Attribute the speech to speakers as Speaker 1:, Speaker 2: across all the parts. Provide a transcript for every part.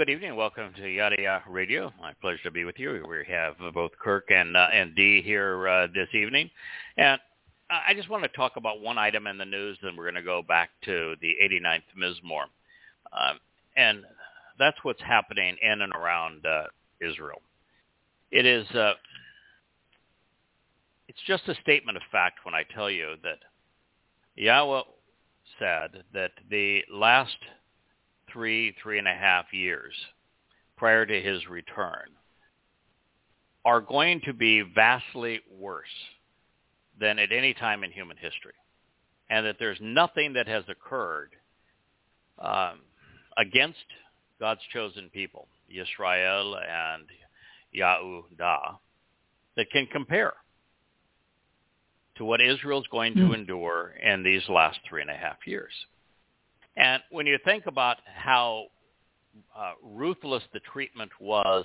Speaker 1: good evening. Welcome to Yada Yada Radio. My pleasure to be with you. We have both Kirk and uh, and Dee here uh, this evening, and I just want to talk about one item in the news, and we're going to go back to the 89th Mizmor, um, and that's what's happening in and around uh, Israel. It is. Uh, it's just a statement of fact when I tell you that Yahweh said that the last three, three and a half years prior to his return are going to be vastly worse than at any time in human history. And that there's nothing that has occurred um, against God's chosen people, Yisrael and Yahudah, that can compare to what Israel's going to endure in these last three and a half years. And when you think about how uh, ruthless the treatment was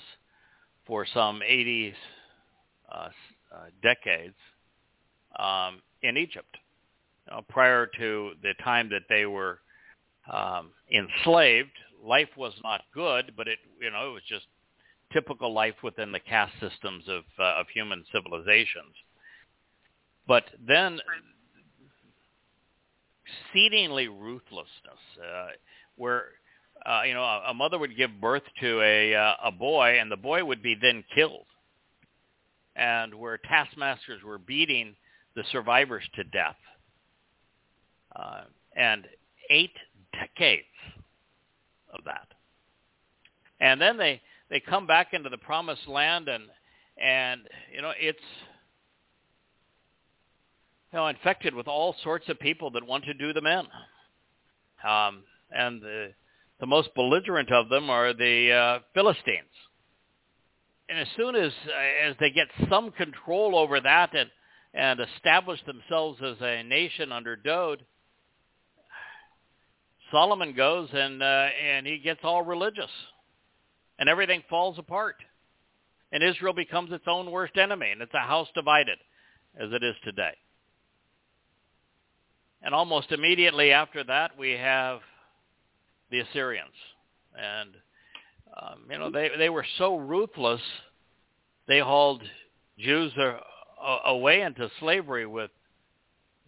Speaker 1: for some 80 uh, uh, decades um, in Egypt, you know, prior to the time that they were um, enslaved, life was not good, but it you know it was just typical life within the caste systems of uh, of human civilizations. But then exceedingly ruthlessness, uh, where uh, you know a, a mother would give birth to a uh, a boy, and the boy would be then killed, and where taskmasters were beating the survivors to death, uh, and eight decades of that, and then they they come back into the promised land, and and you know it's you know, infected with all sorts of people that want to do them in. Um, and the, the most belligerent of them are the uh, Philistines. And as soon as as they get some control over that and and establish themselves as a nation under Dode, Solomon goes and uh, and he gets all religious, and everything falls apart, and Israel becomes its own worst enemy, and it's a house divided, as it is today. And almost immediately after that, we have the Assyrians. And, um, you know, they, they were so ruthless, they hauled Jews away into slavery with,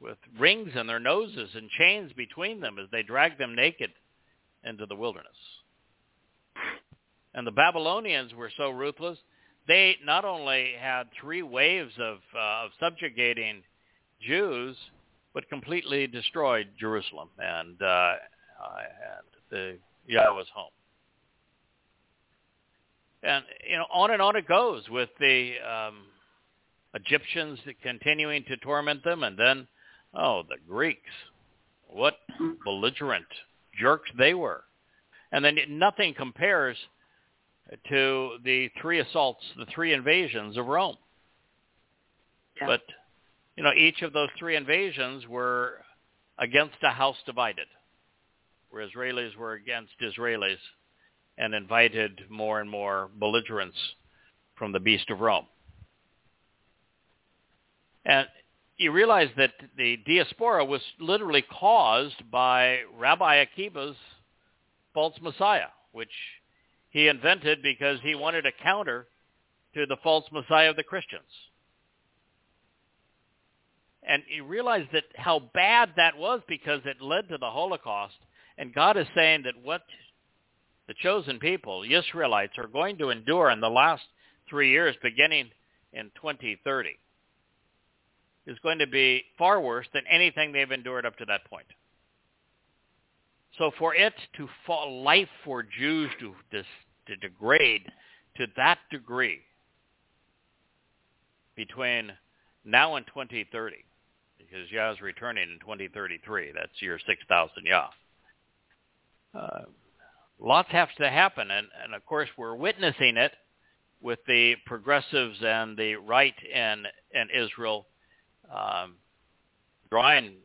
Speaker 1: with rings in their noses and chains between them as they dragged them naked into the wilderness. And the Babylonians were so ruthless, they not only had three waves of, uh, of subjugating Jews, but completely destroyed Jerusalem and uh, and the Yahweh's home. And you know, on and on it goes with the um, Egyptians continuing to torment them, and then oh, the Greeks, what belligerent jerks they were, and then nothing compares to the three assaults, the three invasions of Rome.
Speaker 2: Yeah.
Speaker 1: But you know, each of those three invasions were against a house divided, where Israelis were against Israelis and invited more and more belligerence from the beast of Rome. And you realize that the diaspora was literally caused by Rabbi Akiva's false Messiah, which he invented because he wanted a counter to the false Messiah of the Christians. And you realize that how bad that was because it led to the Holocaust. And God is saying that what the chosen people, Israelites, are going to endure in the last three years, beginning in 2030, is going to be far worse than anything they've endured up to that point. So for it to fall, life for Jews to, to, to degrade to that degree between now and 2030, because Yah is returning in 2033. That's year 6,000 Yah. Uh, lots has to happen, and, and of course we're witnessing it with the progressives and the right in, in Israel um, drawing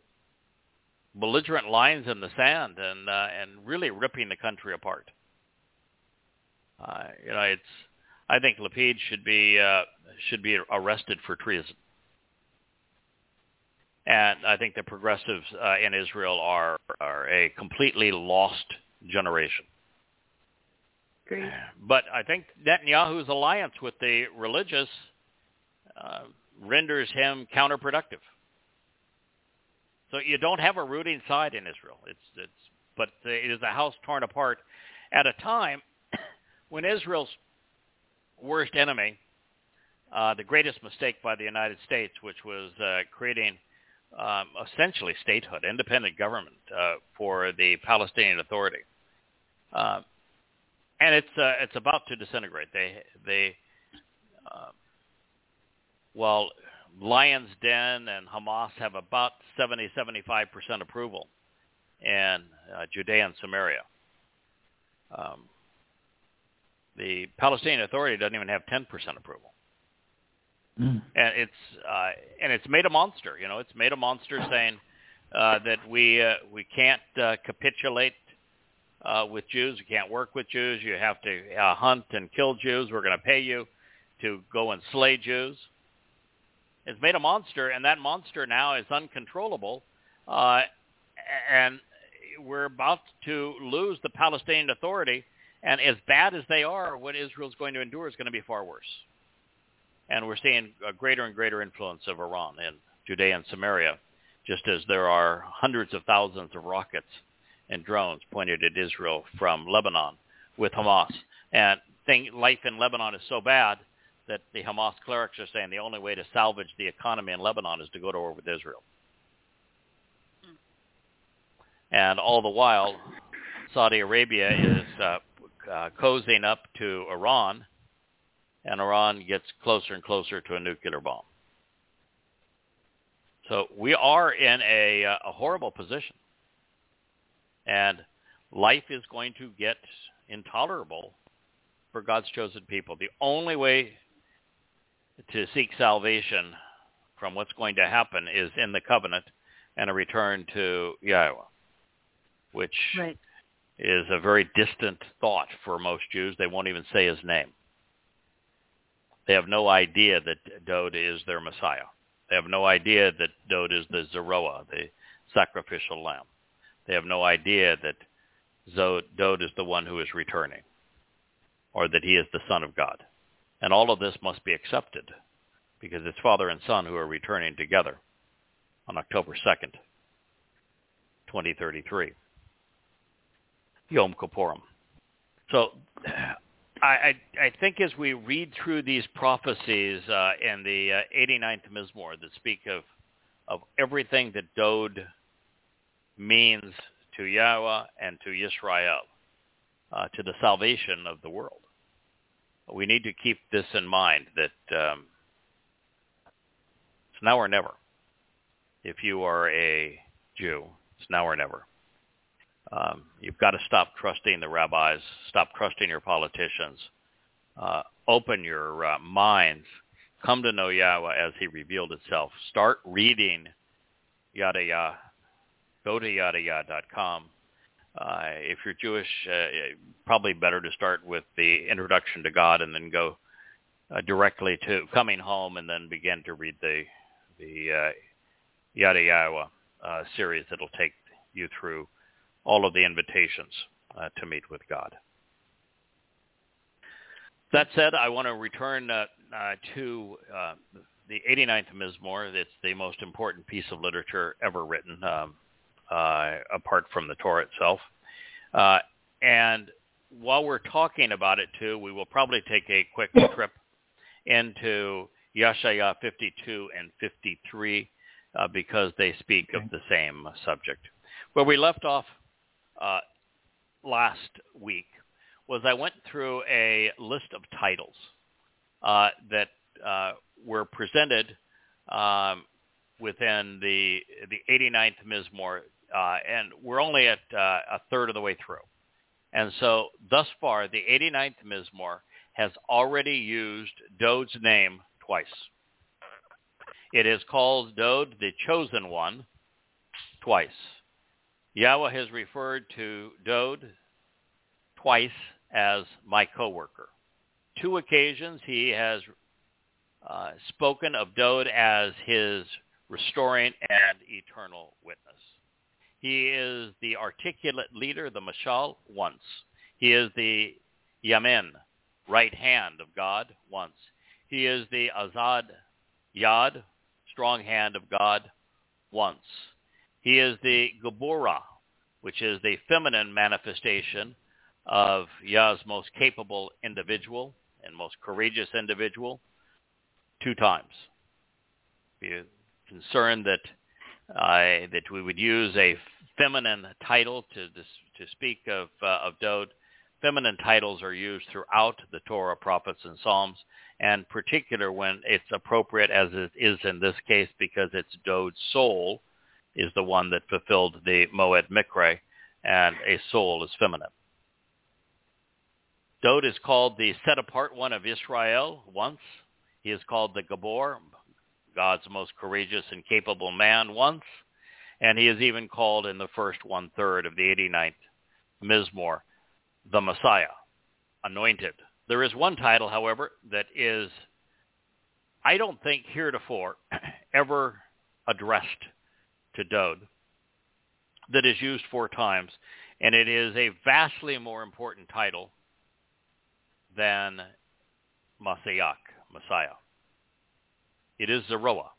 Speaker 1: belligerent lines in the sand and uh, and really ripping the country apart. Uh, you know, it's I think Lapid should be uh, should be arrested for treason, and I think the progressives uh, in Israel are are a completely lost generation.
Speaker 2: Great.
Speaker 1: But I think Netanyahu's alliance with the religious uh, renders him counterproductive. So you don't have a rooting side in Israel. It's it's but it is a house torn apart at a time when Israel's worst enemy, uh, the greatest mistake by the United States, which was uh, creating um, essentially statehood, independent government uh, for the Palestinian Authority, uh, and it's uh, it's about to disintegrate. They they uh, well Lion's Den and Hamas have about 70, 75% approval in uh, Judea and Samaria. Um, the Palestinian Authority doesn't even have 10% approval. Mm. And it's uh, and it's made a monster. You know, it's made a monster saying uh, that we uh, we can't uh, capitulate uh, with Jews. You can't work with Jews. You have to uh, hunt and kill Jews. We're going to pay you to go and slay Jews has made a monster, and that monster now is uncontrollable, uh, and we're about to lose the Palestinian Authority. And as bad as they are, what Israel is going to endure is going to be far worse. And we're seeing a greater and greater influence of Iran in Judea and Samaria, just as there are hundreds of thousands of rockets and drones pointed at Israel from Lebanon with Hamas. And thing, life in Lebanon is so bad that the Hamas clerics are saying the only way to salvage the economy in Lebanon is to go to war with Israel. And all the while, Saudi Arabia is uh, uh, cozying up to Iran, and Iran gets closer and closer to a nuclear bomb. So we are in a, uh, a horrible position. And life is going to get intolerable for God's chosen people. The only way to seek salvation from what's going to happen is in the covenant and a return to Yahweh, which
Speaker 2: right.
Speaker 1: is a very distant thought for most Jews. They won't even say his name. They have no idea that Dode is their Messiah. They have no idea that Dode is the Zeroah, the sacrificial lamb. They have no idea that Dode is the one who is returning or that he is the Son of God. And all of this must be accepted because it's father and son who are returning together on October 2nd, 2033. Yom Kippurim. So I, I, think as we read through these prophecies uh, in the uh, 89th Mizmor that speak of, of everything that Dode means to Yahweh and to Yisrael, uh, to the salvation of the world we need to keep this in mind that um, it's now or never. If you are a Jew, it's now or never. Um, you've got to stop trusting the rabbis, stop trusting your politicians, uh, open your uh, minds, come to know Yahweh as he revealed itself. Start reading Yada Yah go to yadayah.com. Uh, if you're Jewish, uh, probably better to start with the introduction to God and then go uh, directly to coming home and then begin to read the the uh, Yada uh, series that'll take you through all of the invitations uh, to meet with God. That said, I want to return uh, uh, to uh, the 89th Mizmor. It's the most important piece of literature ever written, um, uh, apart from the Torah itself. Uh, and while we're talking about it too, we will probably take a quick trip into Yashaya 52 and 53 uh, because they speak of the same subject. Where we left off uh, last week was I went through a list of titles uh, that uh, were presented um, within the the 89th Mizmor, uh, and we're only at uh, a third of the way through. And so thus far, the 89th Mizmor has already used Dod's name twice. It is called Dod, the chosen one, twice. Yahweh has referred to Dod twice as my coworker. Two occasions he has uh, spoken of Dod as his restoring and eternal witness. He is the articulate leader, the Mashal, once. He is the Yamin, right hand of God, once. He is the Azad Yad, strong hand of God, once. He is the Gabora, which is the feminine manifestation of Yah's most capable individual and most courageous individual, two times. Be concerned that uh, that we would use a feminine title to to speak of uh, of Dod. Feminine titles are used throughout the Torah, prophets, and Psalms, and particular when it's appropriate, as it is in this case, because it's Dod's soul is the one that fulfilled the Moed Mikre, and a soul is feminine. Dod is called the set apart one of Israel once. He is called the Gabor, God's most courageous and capable man once. And he is even called in the first one-third of the 89th Mizmor, the Messiah, anointed. There is one title, however, that is, I don't think heretofore, ever addressed to Dod, that is used four times, and it is a vastly more important title than Messiah, Messiah. It is Zeroah.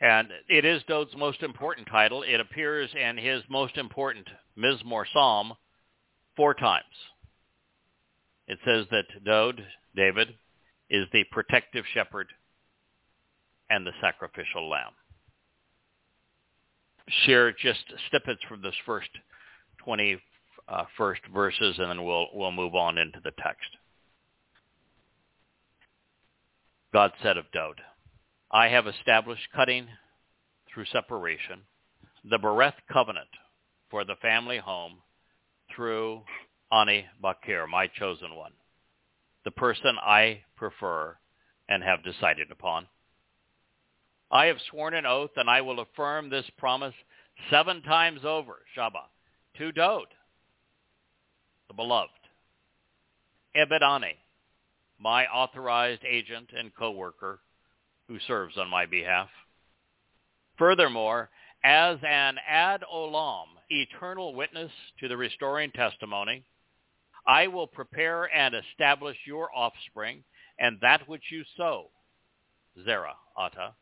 Speaker 1: And it is Dod's most important title. It appears in his most important Mizmor Psalm four times. It says that Dod, David, is the protective shepherd and the sacrificial lamb. Share just snippets from this first 21st uh, verses, and then we'll we'll move on into the text. God said of Dod, I have established cutting through separation, the Bereth covenant for the family home through Ani Bakir, my chosen one, the person I prefer and have decided upon. I have sworn an oath, and I will affirm this promise seven times over, Shabbat, to Dod, the beloved. Ebedani, my authorized agent and co-worker who serves on my behalf. Furthermore, as an ad olam, eternal witness to the restoring testimony, I will prepare and establish your offspring and that which you sow, Zerah, Ata.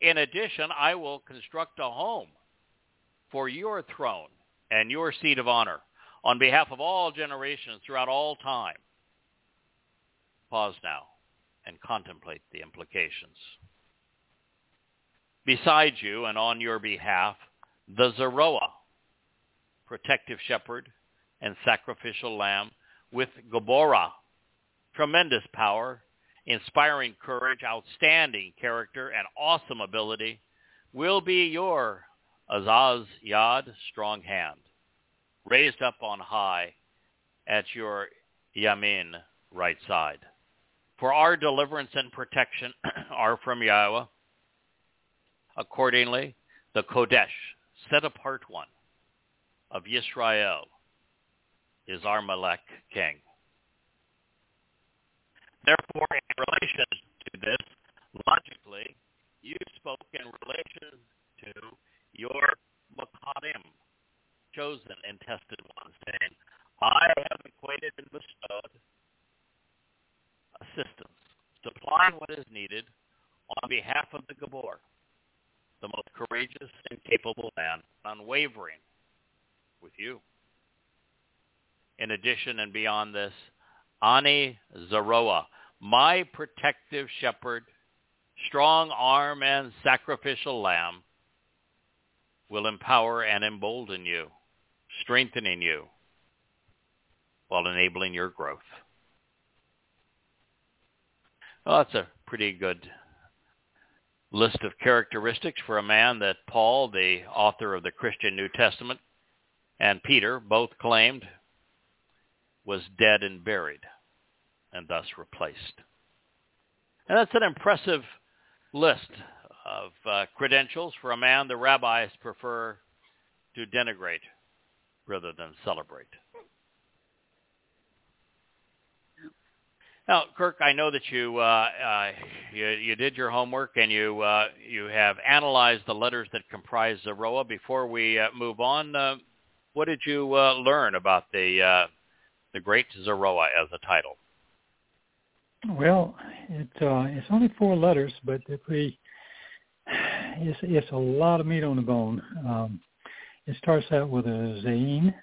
Speaker 1: In addition, I will construct a home for your throne and your seat of honor on behalf of all generations throughout all time. Pause now and contemplate the implications. Besides you and on your behalf, the Zeroah, protective shepherd and sacrificial lamb, with Gabora, tremendous power, inspiring courage, outstanding character, and awesome ability, will be your Azaz Yad, strong hand, raised up on high at your Yamin, right side. For our deliverance and protection are from Yahweh. Accordingly, the Kodesh, set apart one of Yisrael, is our Malek king. Therefore, in relation to this, logically, you spoke in relation to your Makadim, chosen and tested ones, saying, I have equated and bestowed assistance, supplying what is needed on behalf of the Gabor, the most courageous and capable man, unwavering with you. In addition and beyond this, Ani Zaroa, my protective shepherd, strong arm and sacrificial lamb, will empower and embolden you, strengthening you, while enabling your growth. Well, that's a pretty good list of characteristics for a man that Paul, the author of the Christian New Testament, and Peter both claimed was dead and buried and thus replaced. And that's an impressive list of uh, credentials for a man the rabbis prefer to denigrate rather than celebrate. Now, Kirk, I know that you uh, uh, you, you did your homework and you uh, you have analyzed the letters that comprise Zeroa. Before we uh, move on, uh, what did you uh, learn about the the Great Zeroa as a title?
Speaker 3: Well, it uh, it's only four letters, but if we it's it's a lot of meat on the bone. Um, it starts out with a zain.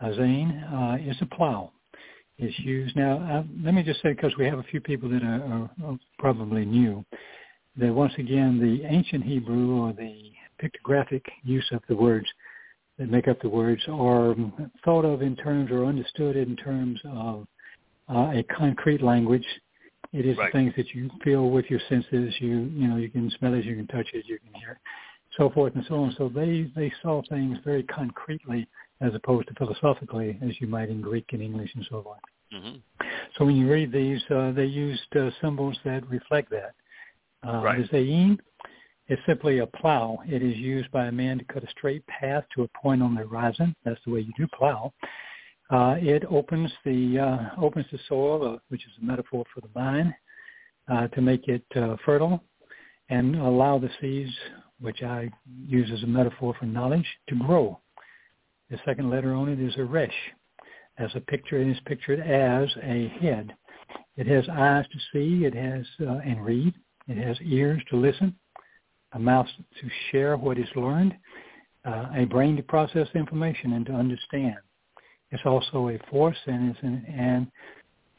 Speaker 3: A zain uh, is a plow It's used. Now, uh, let me just say, because we have a few people that are, are probably new, that once again, the ancient Hebrew or the pictographic use of the words that make up the words are thought of in terms or understood in terms of uh, a concrete language. It is
Speaker 1: right.
Speaker 3: things that you feel with your senses. You you know you can smell it, you can touch it, you can hear, it, so forth and so on. So they they saw things very concretely as opposed to philosophically, as you might in Greek and English and so on.
Speaker 1: Mm-hmm.
Speaker 3: So when you read these, uh, they used uh, symbols that reflect that. Uh,
Speaker 1: right.
Speaker 3: The zayin is simply a plow. It is used by a man to cut a straight path to a point on the horizon. That's the way you do plow. Uh, it opens the uh, opens the soil, uh, which is a metaphor for the vine, uh, to make it uh, fertile and allow the seeds, which I use as a metaphor for knowledge, to grow. The second letter on it is a resh. As a picture, it is pictured as a head. It has eyes to see, it has uh, and read. It has ears to listen, a mouth to share what is learned, uh, a brain to process information and to understand. It's also a force and is an an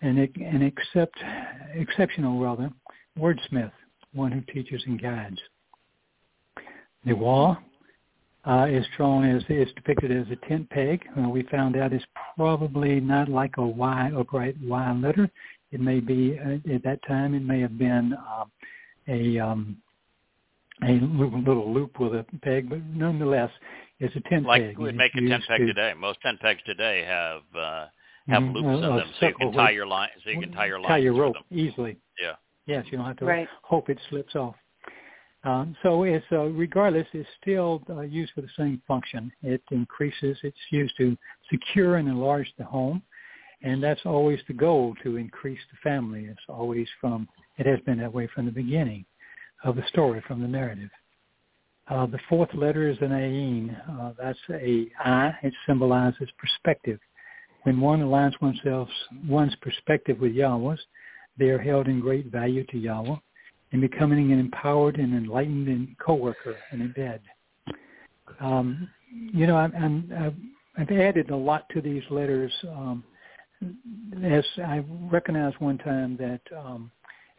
Speaker 3: an, an except, exceptional rather wordsmith, one who teaches and guides. The wah uh, is drawn as is depicted as a tent peg. We found out is probably not like a Y upright Y letter. It may be uh, at that time. It may have been uh, a um, a little loop with a peg, but nonetheless, it's a tent
Speaker 1: like
Speaker 3: peg.
Speaker 1: Like we'd make a tent peg
Speaker 3: to,
Speaker 1: today. Most tent pegs today have uh, have
Speaker 3: mm-hmm,
Speaker 1: loops in them, so you can tie your line, so you can tie your line.
Speaker 3: Tie your rope
Speaker 1: them.
Speaker 3: easily.
Speaker 1: Yeah.
Speaker 3: Yes, you don't have to
Speaker 2: right.
Speaker 3: hope it slips off. Um, so it's uh, regardless, it's still uh, used for the same function. It increases. It's used to secure and enlarge the home, and that's always the goal to increase the family. It's always from. It has been that way from the beginning of the story, from the narrative. Uh, the fourth letter is an ayin. Uh, that's a I. It symbolizes perspective. When one aligns oneself, one's perspective with Yahweh's, they are held in great value to Yahweh and becoming an empowered and enlightened and coworker in a bed. Um, you know, I'm, I've added a lot to these letters. Um, as I recognized one time that um,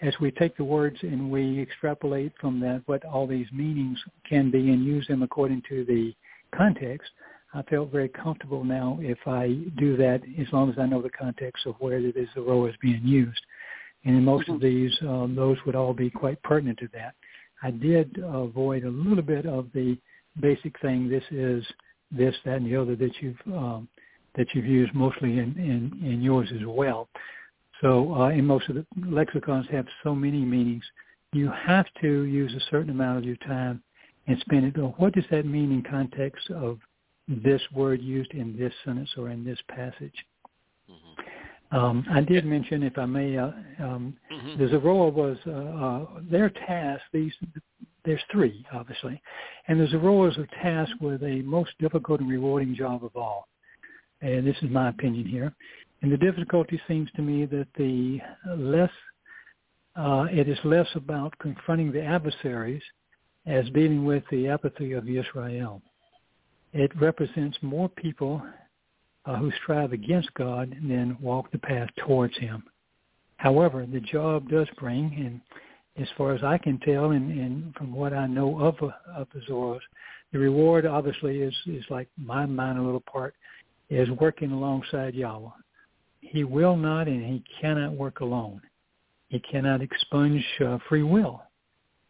Speaker 3: as we take the words and we extrapolate from that what all these meanings can be and use them according to the context, I felt very comfortable now if I do that as long as I know the context of where it is the role is being used. And in most of these, um, those would all be quite pertinent to that. I did avoid a little bit of the basic thing. This is this, that, and the other that you've um, that you've used mostly in, in, in yours as well. So, uh, in most of the lexicons have so many meanings, you have to use a certain amount of your time and spend it. What does that mean in context of this word used in this sentence or in this passage? Mm-hmm. Um, I did mention, if I may, uh, um, mm-hmm. the Zoroa was uh, uh, their task. These there's three, obviously, and the Zoroas are tasked with a most difficult and rewarding job of all. And this is my opinion here. And the difficulty seems to me that the less uh, it is less about confronting the adversaries as dealing with the apathy of Israel. It represents more people uh, who strive against God than walk the path towards him. However, the job does bring, and as far as I can tell, and, and from what I know of uh, of the Zoros, the reward obviously is is like my minor little part is working alongside Yahweh. He will not and he cannot work alone. He cannot expunge uh, free will.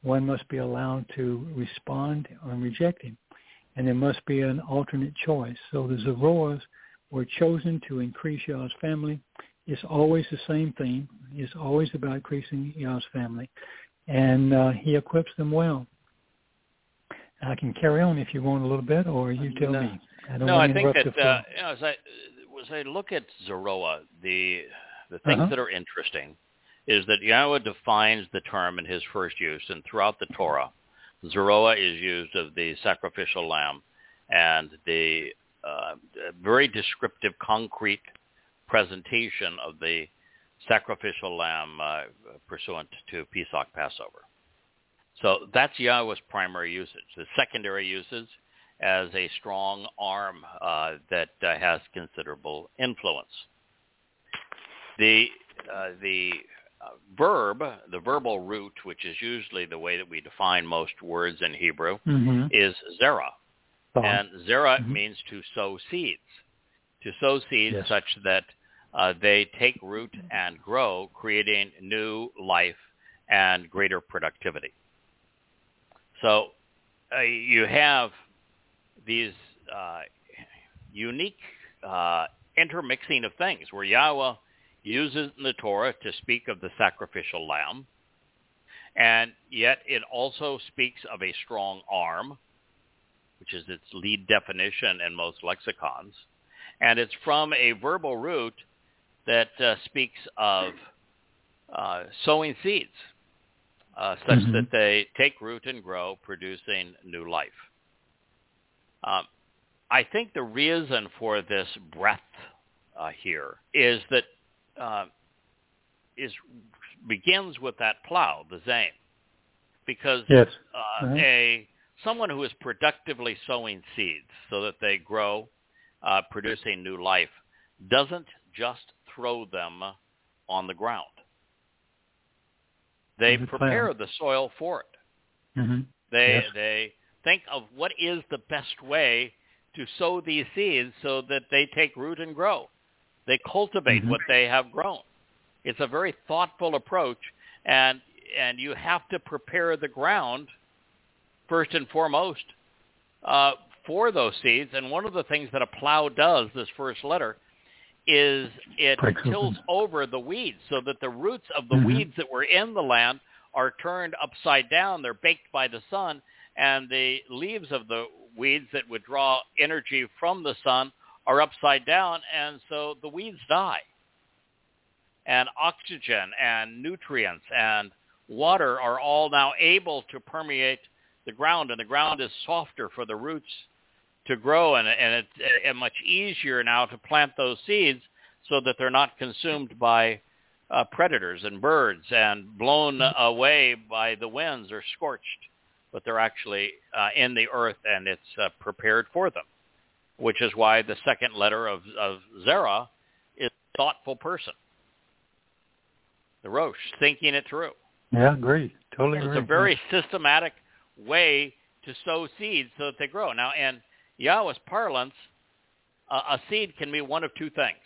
Speaker 3: One must be allowed to respond or reject him. And there must be an alternate choice. So the Zoroas were chosen to increase Yah's family. It's always the same theme. It's always about increasing Yah's family. And uh, he equips them well. I can carry on if you want a little bit, or you tell
Speaker 1: no.
Speaker 3: me.
Speaker 1: I no, I think that uh, you know, as I as I look at Zoroa, the the things uh-huh. that are interesting is that Yahweh defines the term in his first use, and throughout the Torah, Zoroa is used of the sacrificial lamb and the uh, very descriptive, concrete presentation of the sacrificial lamb uh, pursuant to Pesach Passover. So that's Yahweh's primary usage. The secondary uses as a strong arm uh, that uh, has considerable influence. The uh, the uh, verb, the verbal root, which is usually the way that we define most words in Hebrew, mm-hmm. is zera. And zera mm-hmm. means to sow seeds, to sow seeds yes. such that uh, they take root and grow, creating new life and greater productivity. So uh, you have these uh, unique uh, intermixing of things where Yahweh uses in the Torah to speak of the sacrificial lamb, and yet it also speaks of a strong arm, which is its lead definition in most lexicons, and it's from a verbal root that uh, speaks of uh, sowing seeds, uh, such mm-hmm. that they take root and grow, producing new life. Um, I think the reason for this breadth uh, here is that uh, is begins with that plow, the zain, because
Speaker 3: yes.
Speaker 1: uh, uh-huh. a someone who is productively sowing seeds so that they grow, uh, producing new life, doesn't just throw them on the ground. They the prepare the soil for it.
Speaker 3: Mm-hmm.
Speaker 1: They
Speaker 3: yes.
Speaker 1: they think of what is the best way to sow these seeds so that they take root and grow. They cultivate mm-hmm. what they have grown. It's a very thoughtful approach, and and you have to prepare the ground first and foremost uh, for those seeds. And one of the things that a plow does, this first letter, is it tills over the weeds so that the roots of the
Speaker 3: mm-hmm.
Speaker 1: weeds that were in the land are turned upside down. They're baked by the sun, and the leaves of the weeds that would draw energy from the sun are upside down, and so the weeds die. And oxygen and nutrients and water are all now able to permeate the ground, and the ground is softer for the roots to grow, and, and it's uh, much easier now to plant those seeds so that they're not consumed by uh, predators and birds and blown away by the winds or scorched, but they're actually uh, in the earth and it's uh, prepared for them which is why the second letter of, of Zerah is thoughtful person. The Rosh, thinking it through.
Speaker 3: Yeah, agree. Totally
Speaker 1: it's
Speaker 3: agree.
Speaker 1: a very systematic way to sow seeds so that they grow. Now, in Yahweh's parlance, uh, a seed can be one of two things.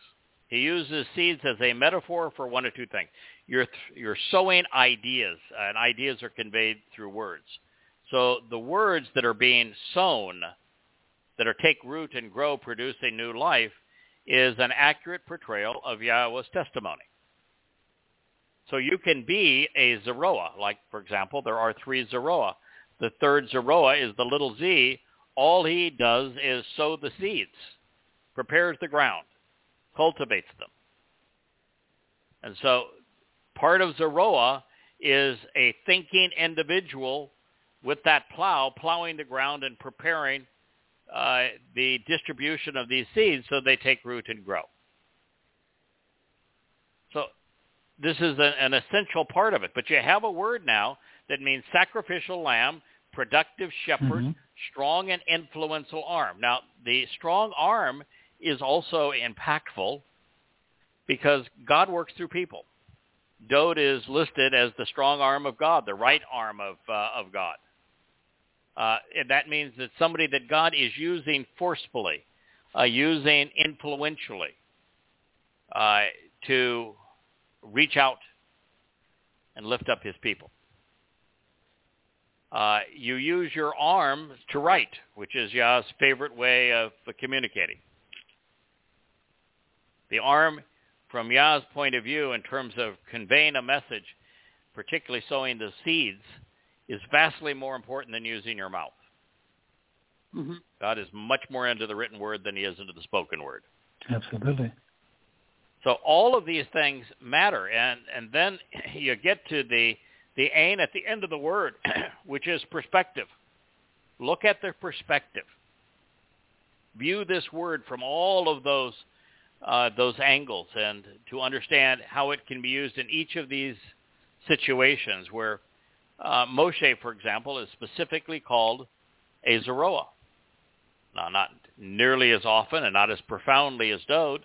Speaker 1: He uses seeds as a metaphor for one of two things. You're, you're sowing ideas, and ideas are conveyed through words. So the words that are being sown that are take root and grow, producing new life, is an accurate portrayal of Yahweh's testimony. So you can be a Zeroah, like, for example, there are three Zeroah. the third Zerah is the little z. All he does is sow the seeds, prepares the ground, cultivates them. And so part of Zerah is a thinking individual with that plow, plowing the ground and preparing uh, the distribution of these seeds so they take root and grow. So this is a, an essential part of it. But you have a word now that means sacrificial lamb, productive shepherd, mm-hmm. strong and influential arm. Now, the strong arm is also impactful because God works through people. Dode is listed as the strong arm of God, the right arm of, uh, of God. Uh, that means that somebody that God is using forcefully, uh, using influentially uh, to reach out and lift up his people. Uh, you use your arm to write, which is Yah's favorite way of communicating. The arm, from Yah's point of view, in terms of conveying a message, particularly sowing the seeds, is vastly more important than using your mouth. Mm-hmm. God is much more into the written word than he is into the spoken word.
Speaker 3: Absolutely.
Speaker 1: So all of these things matter, and and then you get to the the ain at the end of the word, which is perspective. Look at the perspective. View this word from all of those uh, those angles, and to understand how it can be used in each of these situations. Where uh, Moshe, for example, is specifically called a. Now, not nearly as often and not as profoundly as Dode,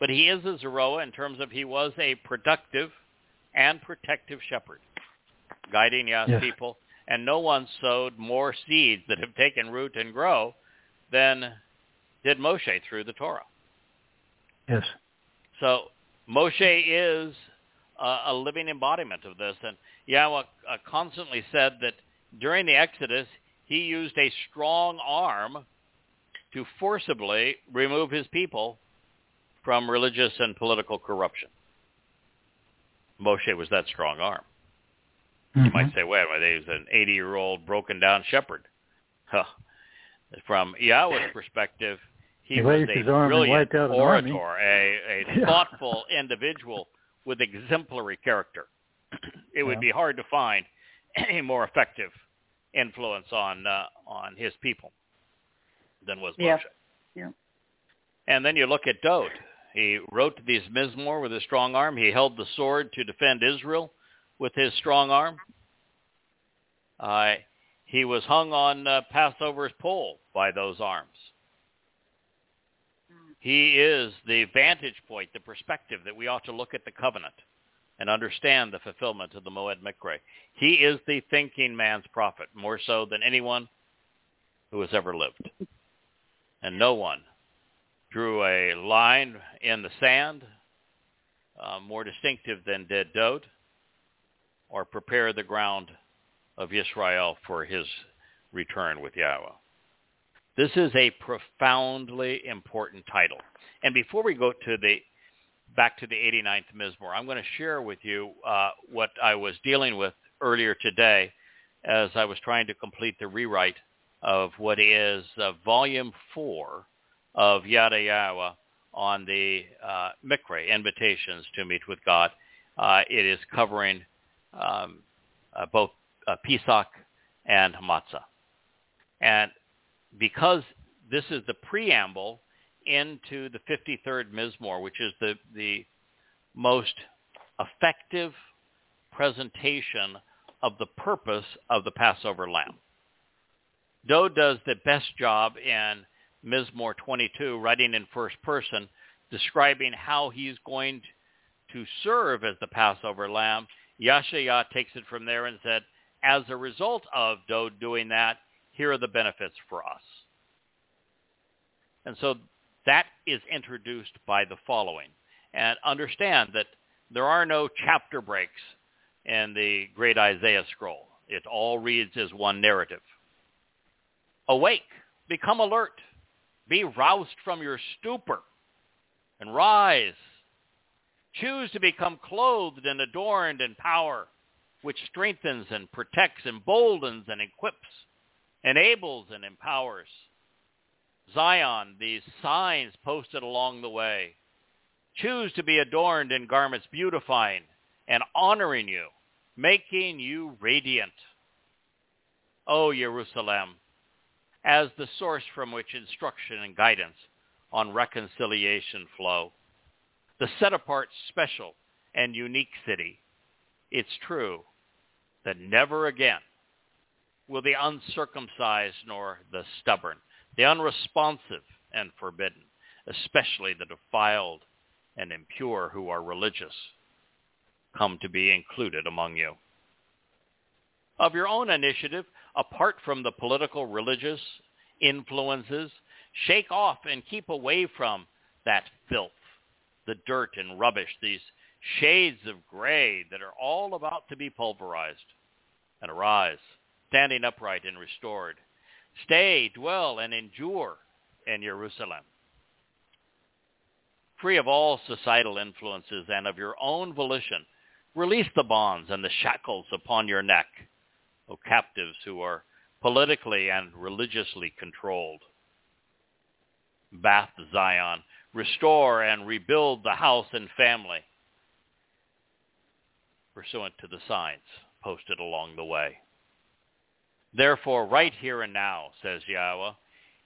Speaker 1: but he is a in terms of he was a productive and protective shepherd, guiding Yah's people. And no one sowed more seeds that have taken root and grow than did Moshe through the Torah.
Speaker 3: Yes.
Speaker 1: So Moshe is a, a living embodiment of this. And Yahweh uh, constantly said that during the Exodus, he used a strong arm to forcibly remove his people from religious and political corruption. Moshe was that strong arm. Mm-hmm. You might say, wait, well, he was an 80-year-old broken down shepherd. Huh. From Yahweh's perspective, he,
Speaker 3: he
Speaker 1: was a brilliant
Speaker 3: orator,
Speaker 1: a, a yeah. thoughtful individual with exemplary character. it would be hard to find a more effective influence on uh, on his people than was Moshe.
Speaker 2: Yeah. yeah.
Speaker 1: And then you look at Dode. He wrote these Mizmor with his strong arm. He held the sword to defend Israel with his strong arm. Uh, he was hung on uh, Passover's pole by those arms. He is the vantage point, the perspective that we ought to look at the covenant and understand the fulfillment of the Moed Mikre. He is the thinking man's prophet, more so than anyone who has ever lived. And no one drew a line in the sand, uh, more distinctive than did Dode, or prepare the ground of Israel for his return with Yahweh. This is a profoundly important title. And before we go to the back to the 89th Mizmor, I'm going to share with you uh, what I was dealing with earlier today as I was trying to complete the rewrite of what is uh, Volume 4 of Yada Yahweh on the uh, Mikre, invitations to meet with God. Uh, it is covering um, uh, both uh, Pesach and Matzah. And because this is the preamble into the 53rd Mizmor, which is the, the most effective presentation of the purpose of the Passover lamb. Dode does the best job in Mizmor 22, writing in first person, describing how he's going to serve as the Passover lamb. Yashayah takes it from there and said, as a result of Dode doing that, here are the benefits for us. And so that is introduced by the following. And understand that there are no chapter breaks in the great Isaiah scroll. It all reads as one narrative. Awake, become alert, be roused from your stupor and rise. Choose to become clothed and adorned in power. which strengthens and protects, emboldens and equips, enables and empowers. Zion, these signs posted along the way. Choose to be adorned in garments beautifying and honoring you, making you radiant. O Jerusalem, as the source from which instruction and guidance on reconciliation flow, the set-apart special and unique city, it's true that never again will the uncircumcised nor the stubborn, the unresponsive and forbidden, especially the defiled and impure who are religious, come to be included among you. Of your own initiative, apart from the political religious influences, shake off and keep away from that filth, the dirt and rubbish, these shades of gray that are all about to be pulverized. And arise, standing upright and restored. Stay, dwell, and endure in Jerusalem. Free of all societal influences and of your own volition, release the bonds and the shackles upon your neck, O captives who are politically and religiously controlled. Bath Zion, restore and rebuild the house and family pursuant to the signs posted along the way. Therefore, right here and now, says Yahweh,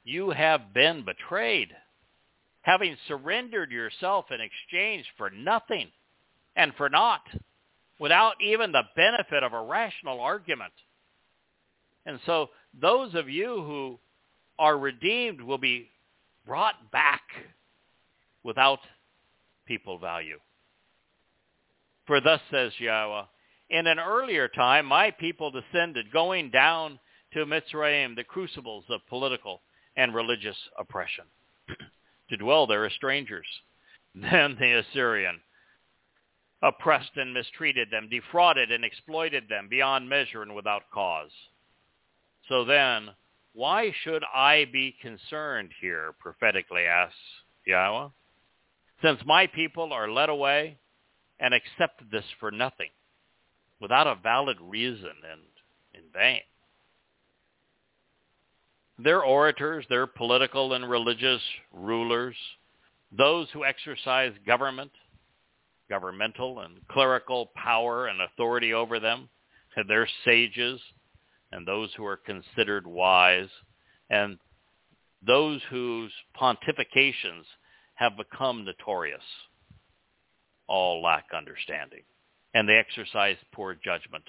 Speaker 1: you have been betrayed, having surrendered yourself in exchange for nothing and for naught, without even the benefit of a rational argument. And so those of you who are redeemed will be brought back without people value. For thus says Yahweh, in an earlier time my people descended, going down to Mitzrayim, the crucibles of political and religious oppression, to dwell there as strangers. Then the Assyrian oppressed and mistreated them, defrauded and exploited them beyond measure and without cause. So then, why should I be concerned here, prophetically asks Yahweh? Since my people are led away and accept this for nothing, without a valid reason and in vain. Their orators, their political and religious rulers, those who exercise government, governmental and clerical power and authority over them, their sages, and those who are considered wise, and those whose pontifications have become notorious, all lack understanding and they exercise poor judgment,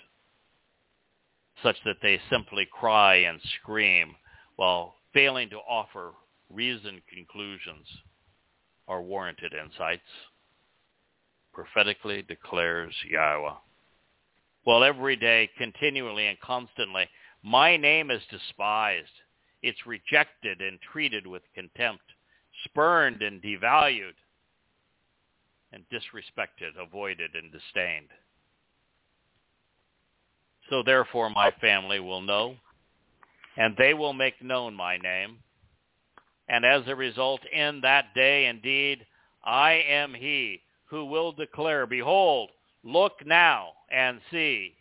Speaker 1: such that they simply cry and scream while failing to offer reasoned conclusions or warranted insights. Prophetically declares Yahweh. While every day, continually and constantly, my name is despised. It's rejected and treated with contempt, spurned and devalued and disrespected, avoided, and disdained. So therefore my family will know, and they will make known my name. And as a result, in that day indeed, I am he who will declare, Behold, look now and see,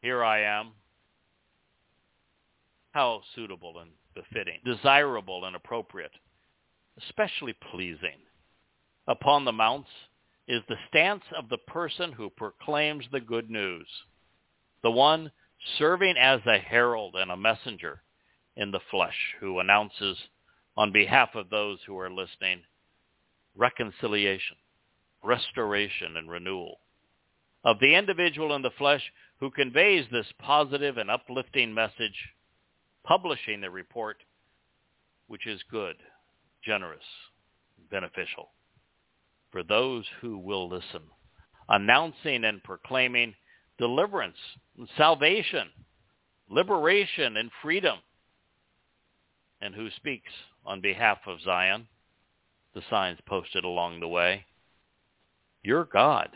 Speaker 1: here I am. How suitable and befitting, desirable and appropriate, especially pleasing upon the mounts is the stance of the person who proclaims the good news, the one serving as a herald and a messenger in the flesh who announces on behalf of those who are listening reconciliation, restoration, and renewal. Of the individual in the flesh who conveys this positive and uplifting message, publishing the report, which is good, generous, beneficial for those who will listen, announcing and proclaiming deliverance and salvation, liberation and freedom, and who speaks on behalf of Zion, the signs posted along the way. Your God,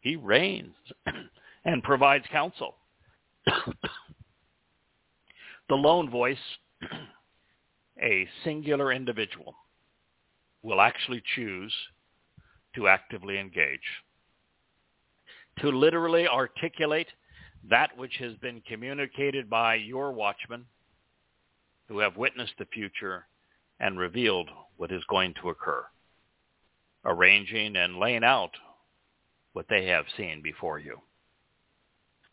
Speaker 1: he reigns and provides counsel. the lone voice, a singular individual, will actually choose to actively engage, to literally articulate that which has been communicated by your watchmen who have witnessed the future and revealed what is going to occur, arranging and laying out what they have seen before you.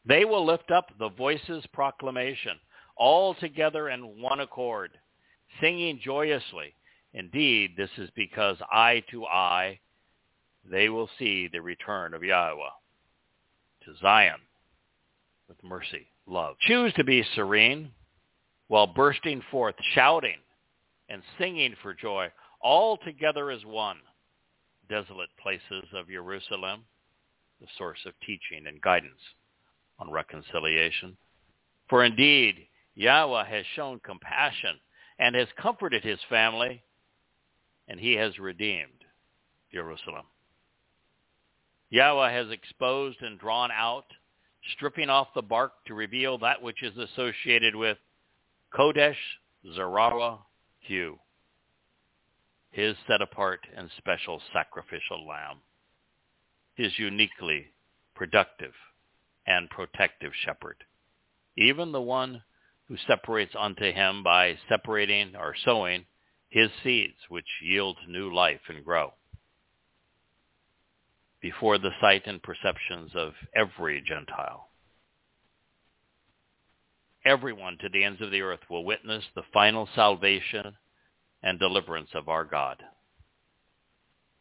Speaker 1: They will lift up the voices proclamation all together in one accord, singing joyously. Indeed, this is because eye to eye they will see the return of Yahweh to Zion with mercy, love. Choose to be serene while bursting forth, shouting and singing for joy, all together as one. Desolate places of Jerusalem, the source of teaching and guidance on reconciliation. For indeed, Yahweh has shown compassion and has comforted his family, and he has redeemed Jerusalem. Yahweh has exposed and drawn out, stripping off the bark to reveal that which is associated with Kodesh Zeroah Hu, his set apart and special sacrificial lamb, his uniquely productive and protective shepherd, even the one who separates unto him by separating or sowing his seeds, which yield new life and grow before the sight and perceptions of every Gentile. Everyone to the ends of the earth will witness the final salvation and deliverance of our God.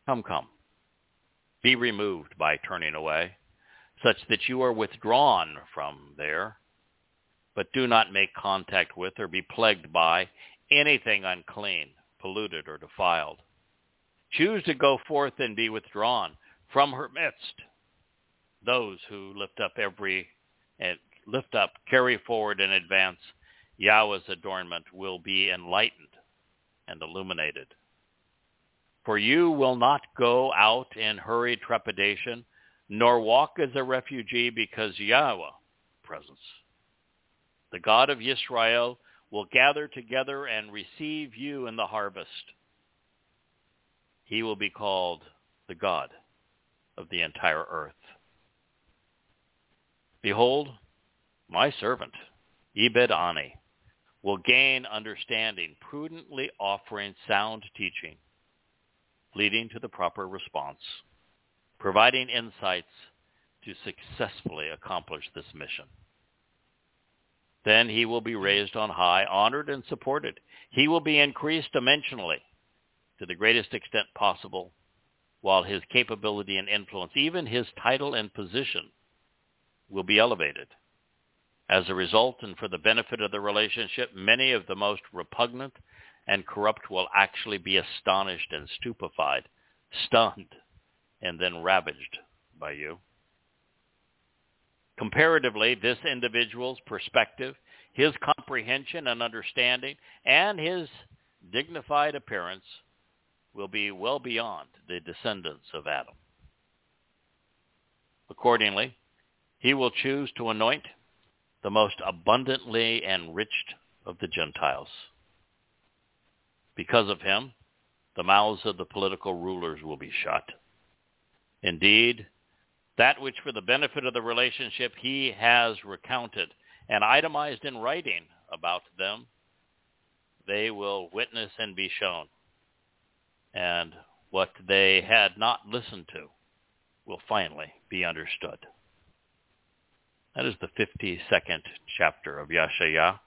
Speaker 1: Come, come. Be removed by turning away, such that you are withdrawn from there, but do not make contact with or be plagued by anything unclean, polluted, or defiled. Choose to go forth and be withdrawn from her midst those who lift up every lift up, carry forward and advance Yahweh's adornment will be enlightened and illuminated. For you will not go out in hurried trepidation, nor walk as a refugee because Yahweh presence. The God of Israel will gather together and receive you in the harvest. He will be called the God of the entire earth. Behold, my servant, Ebed Ani, will gain understanding, prudently offering sound teaching, leading to the proper response, providing insights to successfully accomplish this mission. Then he will be raised on high, honored and supported. He will be increased dimensionally to the greatest extent possible while his capability and influence, even his title and position, will be elevated. As a result, and for the benefit of the relationship, many of the most repugnant and corrupt will actually be astonished and stupefied, stunned, and then ravaged by you. Comparatively, this individual's perspective, his comprehension and understanding, and his dignified appearance will be well beyond the descendants of Adam. Accordingly, he will choose to anoint the most abundantly enriched of the Gentiles. Because of him, the mouths of the political rulers will be shut. Indeed, that which for the benefit of the relationship he has recounted and itemized in writing about them, they will witness and be shown and what they had not listened to will finally be understood. That is the 52nd chapter of Yashaya.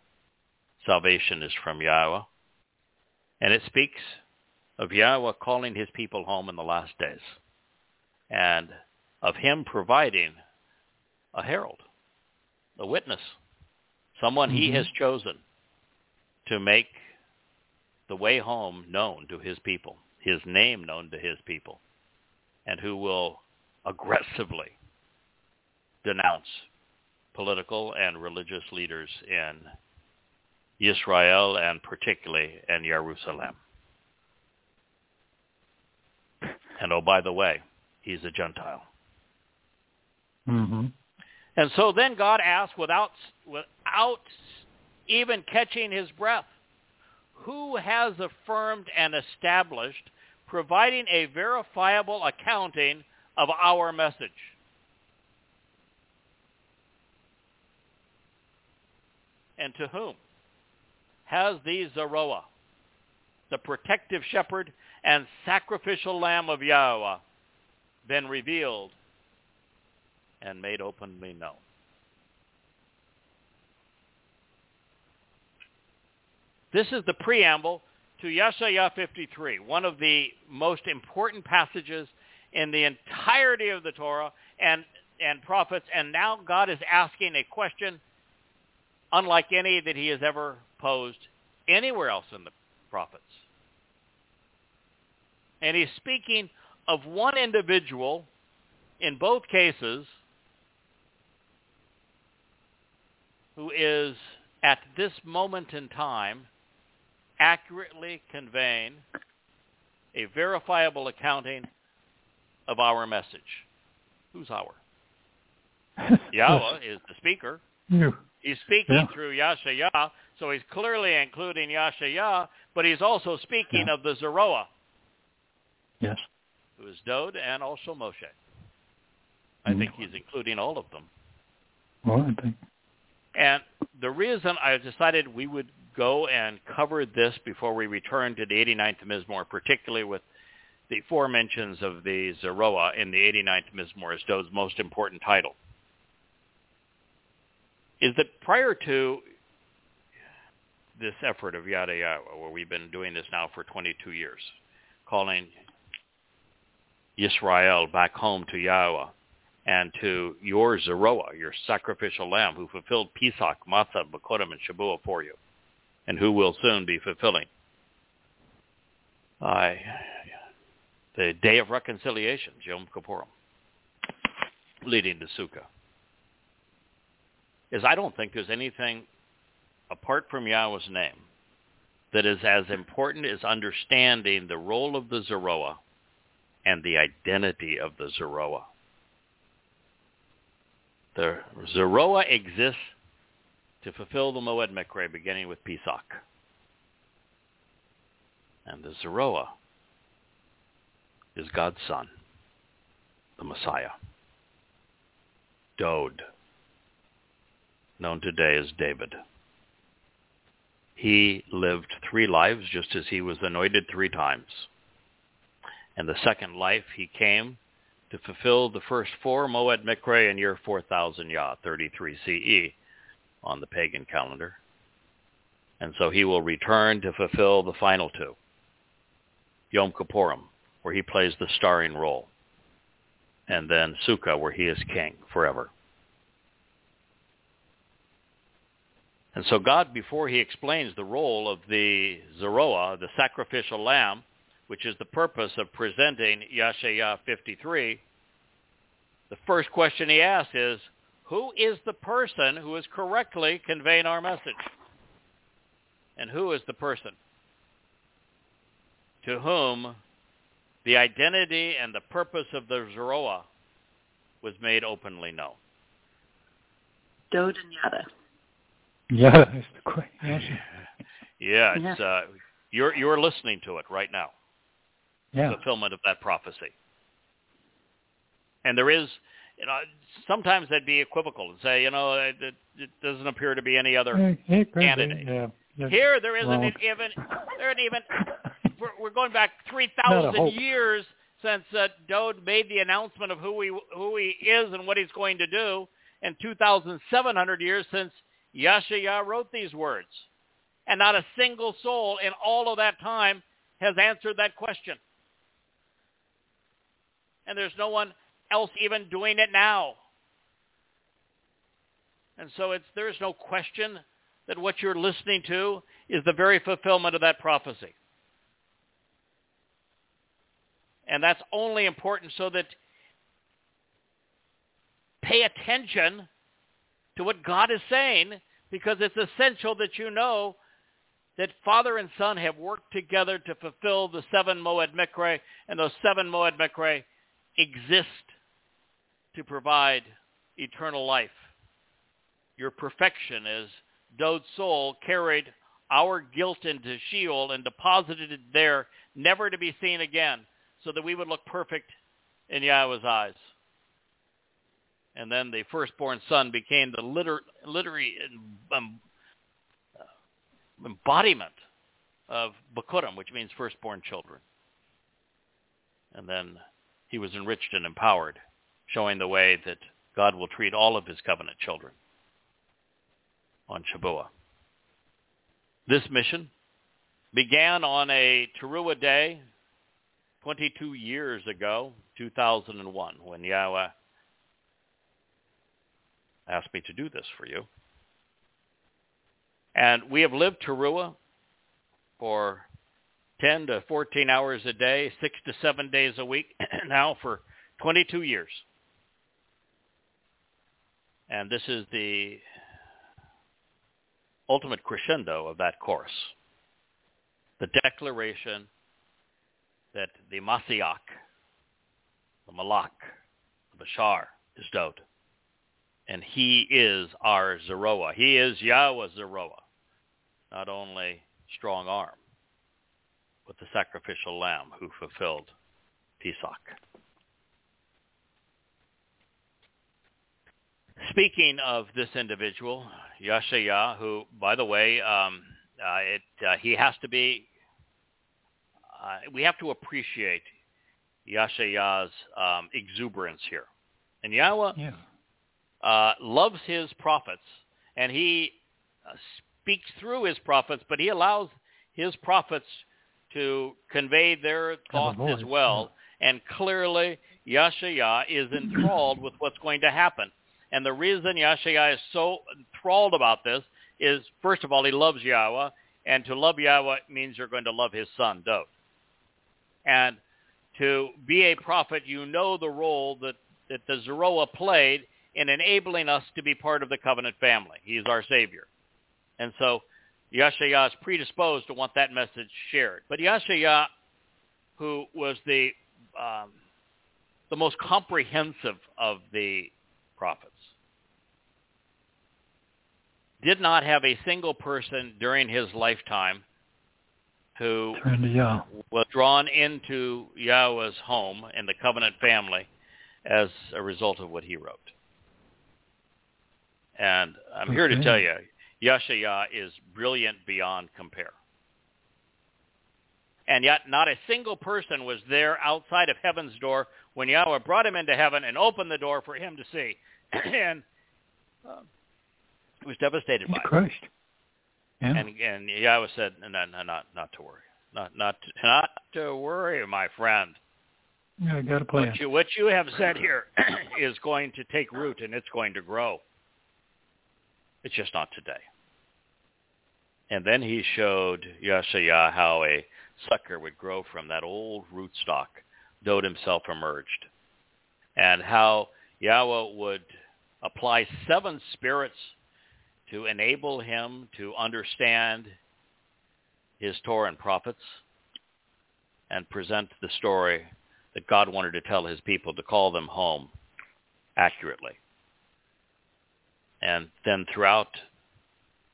Speaker 1: Salvation is from Yahweh. And it speaks of Yahweh calling his people home in the last days and of him providing a herald, a witness, someone mm-hmm. he has chosen to make the way home known to his people his name known to his people and who will aggressively denounce political and religious leaders in Israel and particularly in Jerusalem. And oh, by the way, he's a Gentile.
Speaker 3: Mm-hmm.
Speaker 1: And so then God asks, without without even catching his breath, who has affirmed and established providing a verifiable accounting of our message. and to whom has the Zeroah, the protective shepherd and sacrificial lamb of Yahweh, been revealed and made openly known? This is the preamble to Yeshaya 53, one of the most important passages in the entirety of the Torah and, and prophets. And now God is asking a question unlike any that he has ever posed anywhere else in the prophets. And he's speaking of one individual in both cases who is at this moment in time accurately conveying a verifiable accounting of our message. Who's our? Yahweh is the speaker.
Speaker 3: You.
Speaker 1: He's speaking
Speaker 3: Yeah.
Speaker 1: through Yashayah, so he's clearly including Yashayah, but he's also speaking
Speaker 3: Yeah.
Speaker 1: of the Zeroah,
Speaker 3: Yes.
Speaker 1: who is Dode and also Moshe. I
Speaker 3: Mhm.
Speaker 1: think he's including all of them.
Speaker 3: Well, I think.
Speaker 1: And the reason I decided we would go and cover this before we return to the 89th Mizmor, particularly with the four mentions of the Zeroah in the 89th Mizmor as Dode's most important title, is that prior to this effort of Yada Yahowah, where we've been doing this now for 22 years, calling Yisrael back home to Yahweh, and to your Zeroah, your sacrificial lamb, who fulfilled Pesach, Matzah, Bakurim, and Shabuah for you, and who will soon be fulfilling uh, the Day of Reconciliation, Yom Kippurim, leading to Sukkah. Is I don't think there's anything apart from Yahweh's name that is as important as understanding the role of the Zeroah and the identity of the Zeroah. The Zeroah exists to fulfill the Moed Mikre beginning with Pesach. And the Zeroah is God's son, the Messiah. Dode, known today as David. He lived three lives just as he was anointed three times. And the second life he came to fulfill the first four Moed Mikre in year 4000 Yah, 33 CE on the pagan calendar. And so he will return to fulfill the final two. Yom Kippurim, where he plays the starring role. And then Sukkah, where he is king forever. And so God, before he explains the role of the Zeroah, the sacrificial lamb, which is the purpose of presenting Yashayah 53, the first question he asks is, who is the person who is correctly conveying our message? And who is the person to whom the identity and the purpose of the Zeroah was made openly known?
Speaker 2: Dode and Yada.
Speaker 3: Yeah, that's the quick answer.
Speaker 1: Yeah, it's, uh, you're, you're listening to it right now.
Speaker 3: Yeah.
Speaker 1: fulfillment of that prophecy. And there is, you know, sometimes they'd be equivocal and say, you know, it, it, doesn't appear to be any other.
Speaker 3: Hey,
Speaker 1: candidate.
Speaker 3: Yeah. yeah.
Speaker 1: Here, there isn't
Speaker 3: Wrong.
Speaker 1: even, there isn't even, we're, we're going back 3,000 years since uh, Dode made the announcement of who he, who he is and what he's going to do, and 2,700 years since Yashayah wrote these words. And not a single soul in all of that time has answered that question. And there's no one else even doing it now. And so there's no question that what you're listening to is the very fulfillment of that prophecy. And that's only important so that pay attention to what God is saying because it's essential that you know that Father and Son have worked together to fulfill the seven Moed Mikre, and those seven Moed Mikre exist to provide eternal life. Your perfection as Dode's soul carried our guilt into Sheol and deposited it there, never to be seen again, so that we would look perfect in Yahweh's eyes. And then the firstborn son became the liter- literary um, embodiment of Bakurim, which means firstborn children. And then he was enriched and empowered, showing the way that God will treat all of his covenant children on Shabuah. This mission began on a Teruah day 22 years ago, 2001, when Yahweh asked me to do this for you. And we have lived Teruah for 10 to 14 hours a day, six to seven days a week now for 22 years. And this is the ultimate crescendo of that course. The declaration that the Masiach, the Malak, the Bashar is Dode. And he is our Zeroah. He is Yahweh Zeroah. Not only strong arm, but the sacrificial lamb who fulfilled Pesach. Speaking of this individual, Yashaya, who, by the way, um, uh, it, uh, he has to be, uh, we have to appreciate Yashaya's um, exuberance here. And Yahweh
Speaker 3: Yeah.
Speaker 1: uh, loves his prophets, and he uh, speaks through his prophets, but he allows his prophets to convey their thoughts as well. And clearly, Yashaya is enthralled with what's going to happen. And the reason Yashaya is so enthralled about this is, first of all, he loves Yahweh, and to love Yahweh means you're going to love his son, Dode. And to be a prophet, you know the role that, that the Zeroah played in enabling us to be part of the covenant family. He is our Savior. And so Yashaya is predisposed to want that message shared. But Yashaya, who was the um, the most comprehensive of the prophets, did not have a single person during his lifetime who was drawn into Yahweh's home and the covenant family as a result of what he wrote. And I'm here to tell you, Yashaya is brilliant beyond compare. And yet not a single person was there outside of heaven's door when Yahweh brought him into heaven and opened the door for him to see. and uh, he was devastated by
Speaker 3: He's
Speaker 1: it.
Speaker 3: Yeah.
Speaker 1: And and Yahweh said, no, no, no, not not to worry, not not to, not to worry, my friend.
Speaker 3: yeah, got a plan.
Speaker 1: What you what you have said here is going to take root and it's going to grow. It's just not today. And then he showed Yashaya how a sucker would grow from that old rootstock. Dode himself emerged. And how Yahweh would apply seven spirits to enable him to understand his Torah and prophets and present the story that God wanted to tell his people to call them home accurately. And then throughout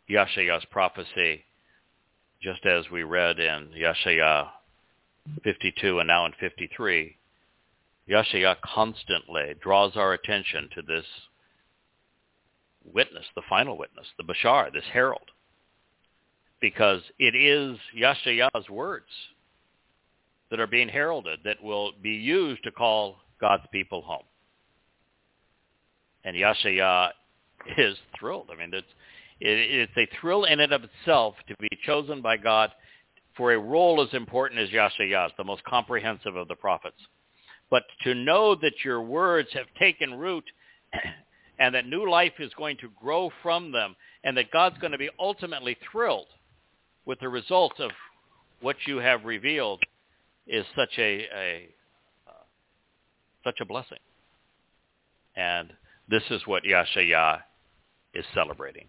Speaker 1: Yashaya's prophecy, just as we read in Yashaya 52 and now in 53, Yashaya constantly draws our attention to this witness, the final witness, the Bashar, this herald, because it is Yashaya's words that are being heralded that will be used to call God's people home. And Yashaya is thrilled. I mean, it, it's a thrill in and of itself to be chosen by God for a role as important as Yashaya's, the most comprehensive of the prophets. But to know that your words have taken root and that new life is going to grow from them and that God's going to be ultimately thrilled with the result of what you have revealed is such a, a uh, such a blessing. And this is what Yashaya is celebrating.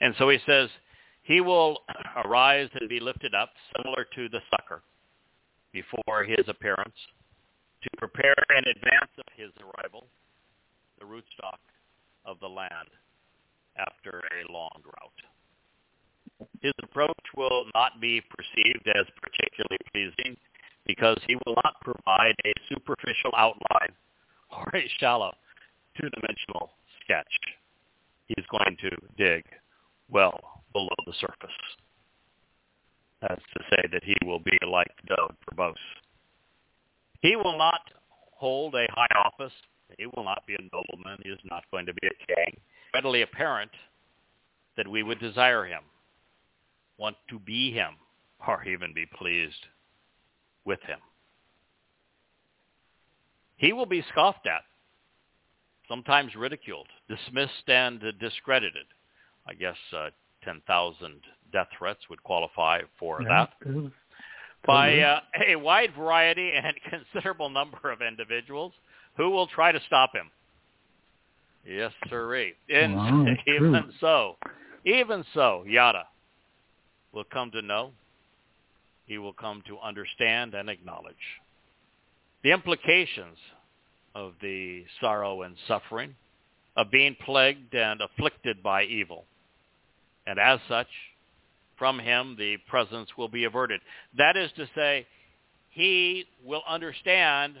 Speaker 1: And so he says, he will arise and be lifted up, similar to the sucker, before his appearance, to prepare in advance of his arrival the rootstock of the land after a long drought. His approach will not be perceived as particularly pleasing because he will not provide a superficial outline or a shallow two-dimensional sketch. He's going to dig well below the surface. That's to say that he will be like Dode verbose. He will not hold a high office. He will not be a nobleman. He is not going to be a king. Readily apparent that we would desire him, want to be him, or even be pleased with him. He will be scoffed at, sometimes ridiculed, dismissed, and discredited. I guess uh, 10,000 death threats would qualify for
Speaker 3: Yeah,
Speaker 1: that by uh, a wide variety and considerable number of individuals who will try to stop him. Yes, sirree. And
Speaker 3: Wow,
Speaker 1: even
Speaker 3: true.
Speaker 1: so, even so, Yada will come to know. He will come to understand and acknowledge the implications of the sorrow and suffering of being plagued and afflicted by evil. And as such, from him the presence will be averted. That is to say, he will understand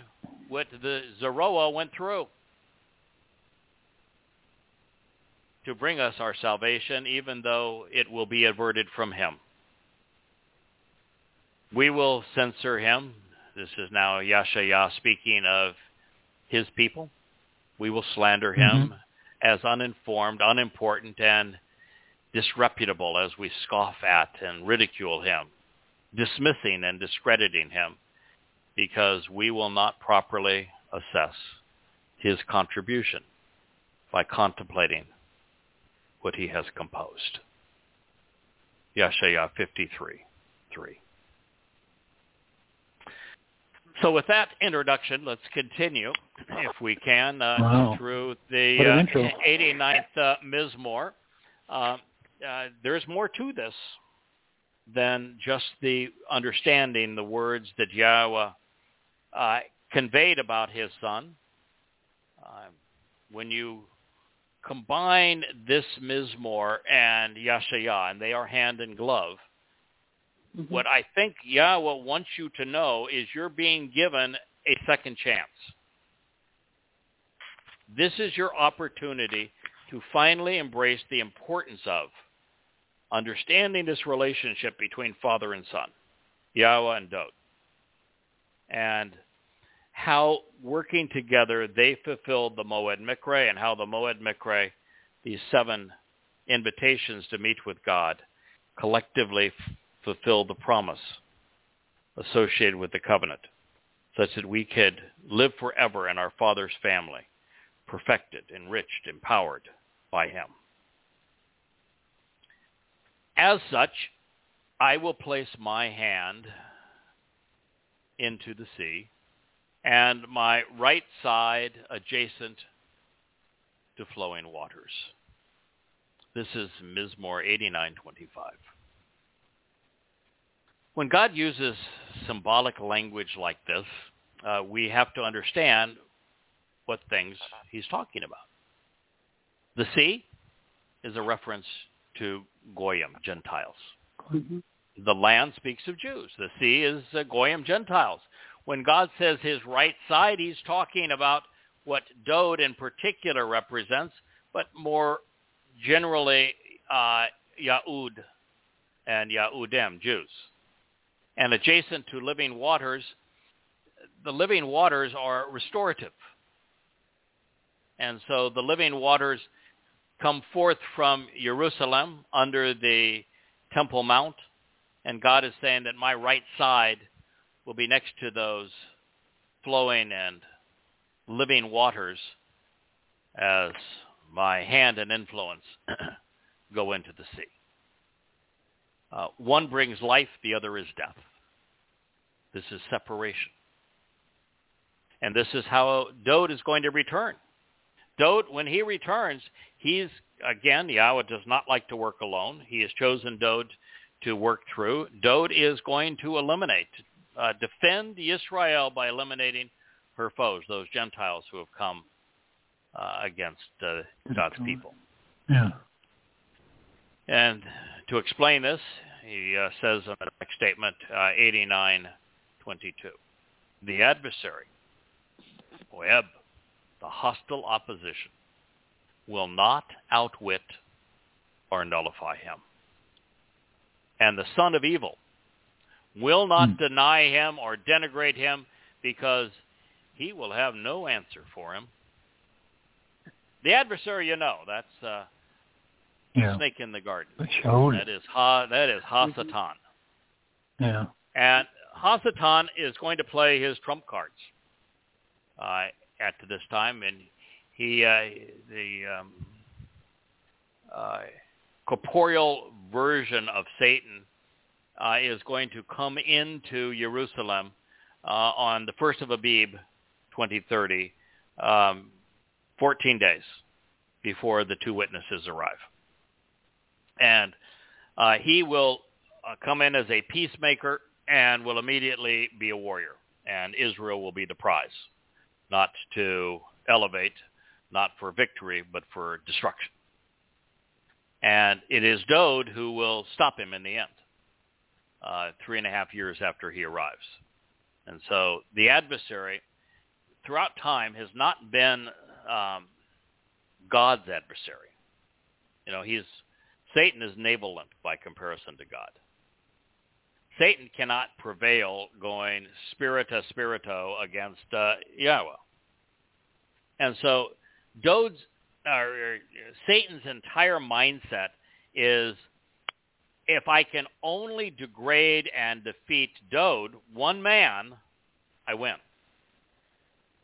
Speaker 1: what the Zeroah went through to bring us our salvation, even though it will be averted from him. We will censor him. This is now Yashaya speaking of his people. We will slander him mm-hmm. as uninformed, unimportant, and disreputable as we scoff at and ridicule him, dismissing and discrediting him, because we will not properly assess his contribution by contemplating what he has composed. Yeshaya 53, 3. So with that introduction, let's continue, if we can, uh,
Speaker 3: Wow.
Speaker 1: through the uh, 89th uh, Mizmor. Uh, uh, there's more to this than just the understanding the words that Yahweh uh, conveyed about his son. Uh, when you combine this Mizmor and Yashaya, and they are hand in glove,
Speaker 2: Mhm.
Speaker 1: what I think Yahweh wants you to know is you're being given a second chance. This is your opportunity to finally embrace the importance of understanding this relationship between father and son, Yahweh and Dode, and how working together they fulfilled the Moed Mikre and how the Moed Mikre, these seven invitations to meet with God, collectively f- fulfilled the promise associated with the covenant, such that we could live forever in our Father's family, perfected, enriched, empowered by him. As such, I will place my hand into the sea and my right side adjacent to flowing waters. This is Mizmor 8925. When God uses symbolic language like this, uh, we have to understand what things he's talking about. The sea is a reference to Goyim, Gentiles.
Speaker 2: Mhm.
Speaker 1: The land speaks of Jews. The sea is uh, Goyim Gentiles. When God says his right side, he's talking about what Dode in particular represents, but more generally uh, Yahud and Yahudim, Jews. And adjacent to living waters, the living waters are restorative. And so the living waters come forth from Jerusalem under the Temple Mount, and God is saying that my right side will be next to those flowing and living waters as my hand and influence go into the sea. Uh, one brings life, the other is death. This is separation. And this is how Dode is going to return. Dode, when he returns, he's, again, Yahweh does not like to work alone. He has chosen Dode to work through. Dode is going to eliminate, uh, defend Israel by eliminating her foes, those Gentiles who have come uh, against uh, God's people.
Speaker 3: Yeah.
Speaker 1: And to explain this, he uh, says in the next statement, uh, 89 22. The adversary, Oeb, the hostile opposition, will not outwit or nullify him. And the son of evil will not
Speaker 3: hmm.
Speaker 1: deny him or denigrate him because he will have no answer for him. The adversary, you know, that's uh,
Speaker 3: yeah.
Speaker 1: snake in the garden. That is ha. That is Hasatan. Mm-hmm.
Speaker 3: Yeah.
Speaker 1: And Hasatan is going to play his trump cards uh, at this time, and he uh, the um, uh, corporeal version of Satan uh, is going to come into Jerusalem uh, on the first of Abib, 2030, um, 14 days before the two witnesses arrive, and uh, he will come in as a peacemaker and will immediately be a warrior, and Israel will be the prize, not to elevate, not for victory, but for destruction. And it is Dode who will stop him in the end, uh, three and a half years after he arrives. And so the adversary, throughout time, has not been um, God's adversary. You know, he's Satan is navolent by comparison to God. Satan cannot prevail going spirita spirito against uh, Yahweh. And so Dode's, or Satan's entire mindset is if I can only degrade and defeat Dode, one man, I win.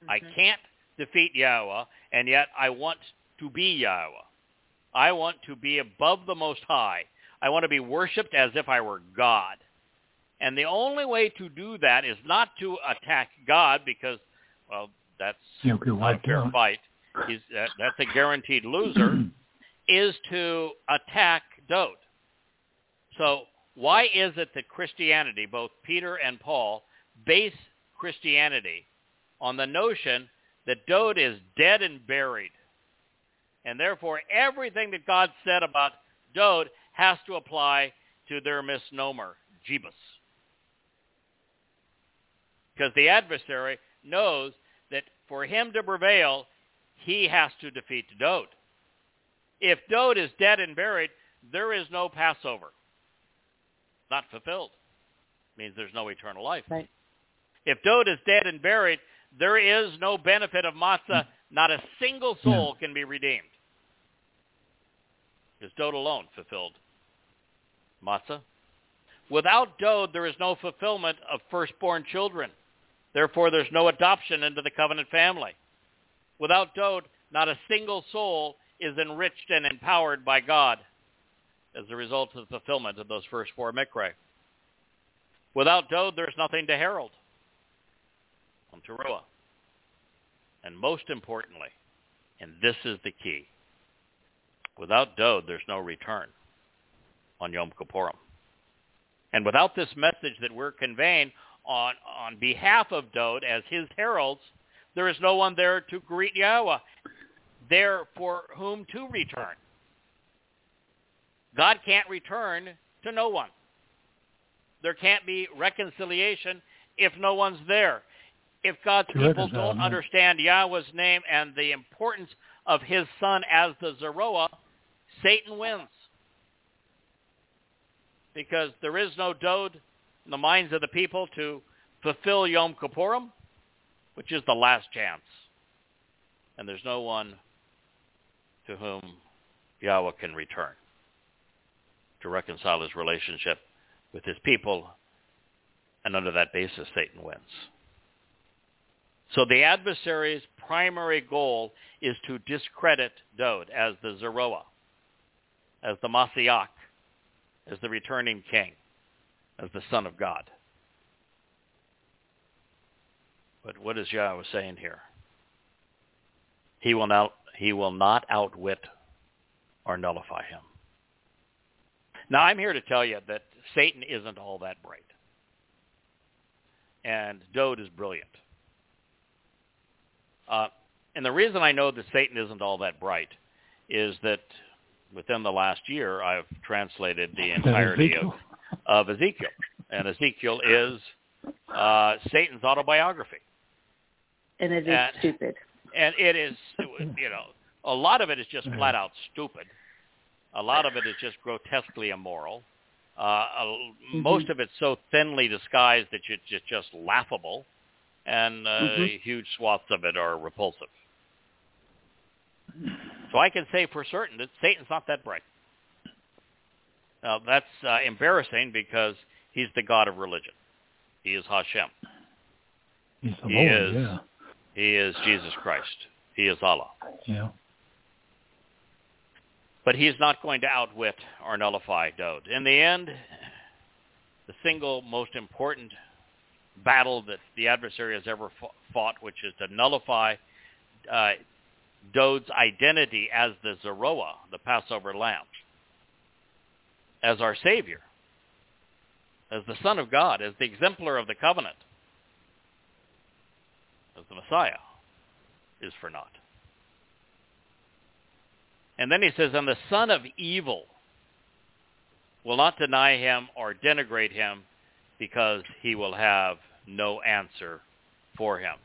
Speaker 1: I can't defeat Yahweh, and yet I want to be Yahweh. I want to be above the Most High. I want to be worshipped as if I were God. And the only way to do that is not to attack God because, well, that's not a fair
Speaker 3: out.
Speaker 1: fight. He's, that, that's a guaranteed loser. is to attack Dode. So why is it that Christianity, both Peter and Paul, base Christianity on the notion that Dode is dead and buried? And therefore, everything that God said about Dode has to apply to their misnomer, Jebus. Because the adversary knows that for him to prevail, he has to defeat Dode. If Dode is dead and buried, there is no Passover. Not fulfilled. Means there's no eternal life.
Speaker 2: Right.
Speaker 1: If Dode is dead and buried, there is no benefit of matzah. Not a single soul can be redeemed. Is Dode alone fulfilled matzah? Without Dode, there is no fulfillment of firstborn children. Therefore, there's no adoption into the covenant family. Without Dode, not a single soul is enriched and empowered by God as a result of the fulfillment of those first four mikra. Without Dode, there's nothing to herald on Teruah. And most importantly, and this is the key, without Dode, there's no return on Yom Kippurim. And without this message that we're conveying on, on behalf of Dode as his heralds, there is no one there to greet Yahweh, there for whom to return. God can't return to no one. There can't be reconciliation if no one's there. If God's people don't understand Yahweh's name and the importance of his son as the Zeroah, Satan wins. Because there is no Dode in the minds of the people to fulfill Yom Kippurim, which is the last chance. And there's no one to whom Yahweh can return to reconcile his relationship with his people. And under that basis, Satan wins. So the adversary's primary goal is to discredit Dode as the Zeroah, as the Masiach, as the returning king, as the Son of God. But what is Yahweh saying here? He will not, he will not outwit or nullify him. Now, I'm here to tell you that Satan isn't all that bright. And Dode is brilliant. Uh, and the reason I know that Satan isn't all that bright is that within the last year, I've translated the entirety of. Of Ezekiel. And Ezekiel is uh, Satan's autobiography.
Speaker 2: And it is
Speaker 1: And-
Speaker 2: stupid.
Speaker 1: And it is, you know, a lot of it is just flat out stupid. A lot of it is just grotesquely immoral. Uh, mm-hmm. Most of it's so thinly disguised that it's just, just laughable, and uh, mm-hmm. huge swaths of it are repulsive. So I can say for certain that Satan's not that bright. Now that's uh, embarrassing because he's the god of religion. He is Hashem.
Speaker 3: He's the
Speaker 1: he
Speaker 3: Lord,
Speaker 1: is,
Speaker 3: yeah.
Speaker 1: He is Jesus Christ. He is Allah.
Speaker 3: Yeah.
Speaker 1: But he's not going to outwit or nullify Dode. In the end, the single most important battle that the adversary has ever fought, which is to nullify uh, Dode's identity as the Zeroah, the Passover lamb, as our Savior, as the Son of God, as the exemplar of the covenant, as the Messiah, is for naught. And then he says, and the son of evil will not deny him or denigrate him because he will have no answer for him.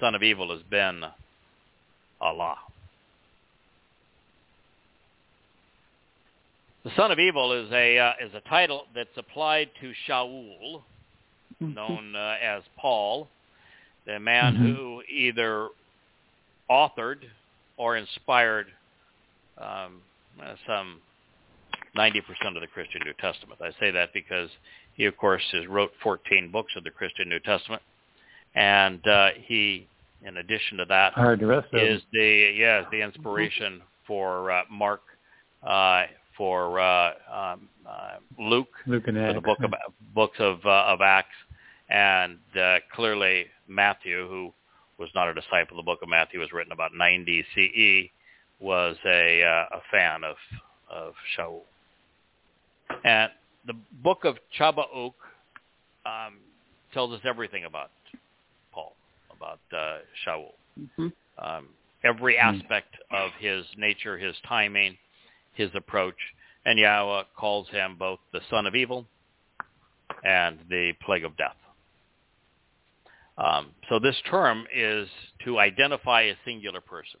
Speaker 1: Son of evil has been Allah. The son of evil is a uh, is a title that's applied to Shaul, mm-hmm. known uh, as Paul, the man mm-hmm. who either authored or inspired um, uh, some 90% of the Christian New Testament. I say that because he, of course, has wrote 14 books of the Christian New Testament, and uh, he, in addition to that, is the yeah the inspiration for uh, Mark, uh, for uh, um, uh, Luke,
Speaker 3: Luke and
Speaker 1: for the book of books of uh, of Acts, and uh, clearly Matthew, who was not a disciple of the book of Matthew, was written about 90 CE was a uh, a fan of of Shaul. And the book of Habakkuk um, tells us everything about Paul, about uh, Shaul.
Speaker 2: Mm-hmm.
Speaker 1: Um, every hmm. aspect of his nature, his timing, his approach, and Yahweh calls him both the son of evil and the plague of death. Um, so this term is to identify a singular person.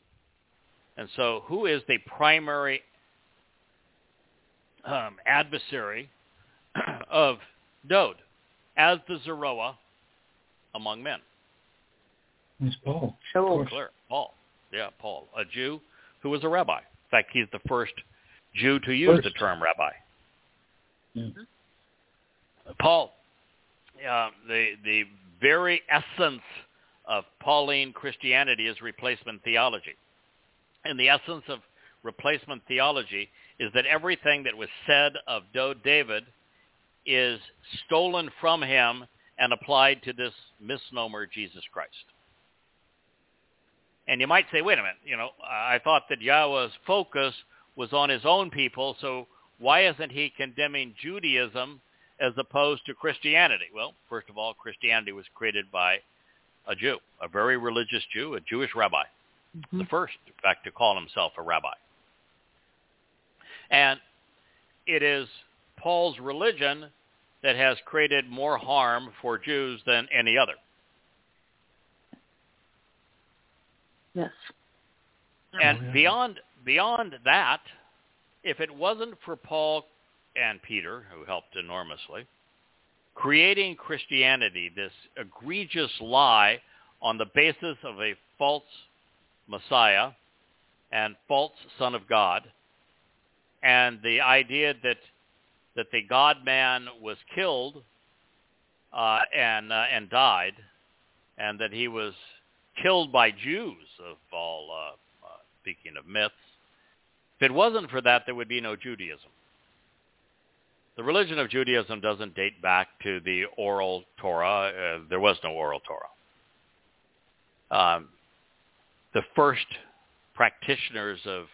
Speaker 1: And so who is the primary um, adversary of Dowd as the Zeroah among men?
Speaker 3: It's Paul.
Speaker 2: Paul.
Speaker 1: Clear. Paul. Yeah, Paul. A Jew who was a rabbi. In fact, he's the first Jew to use first. the term rabbi.
Speaker 3: Mm-hmm.
Speaker 1: Paul, uh, the the very essence of Pauline Christianity is replacement theology. And the essence of replacement theology is that everything that was said of David is stolen from him and applied to this misnomer Jesus Christ. And you might say, wait a minute, you know, I thought that Yahweh's focus was on his own people, so why isn't he condemning Judaism as opposed to Christianity? Well, first of all, Christianity was created by a Jew, a very religious Jew, a Jewish rabbi mm-hmm. the first, in fact, to call himself a rabbi. And it is Paul's religion that has created more harm for Jews than any other.
Speaker 2: Yes.
Speaker 1: And oh, yeah. beyond beyond that, if it wasn't for Paul and Peter, who helped enormously, creating Christianity, this egregious lie on the basis of a false Messiah and false Son of God, and the idea that that the God Man was killed uh, and uh, and died, and that he was killed by Jews of all uh, uh, speaking of myths. If it wasn't for that, there would be no Judaism. The religion of Judaism doesn't date back to the oral Torah. Uh, there was no oral Torah. Um, the first practitioners of,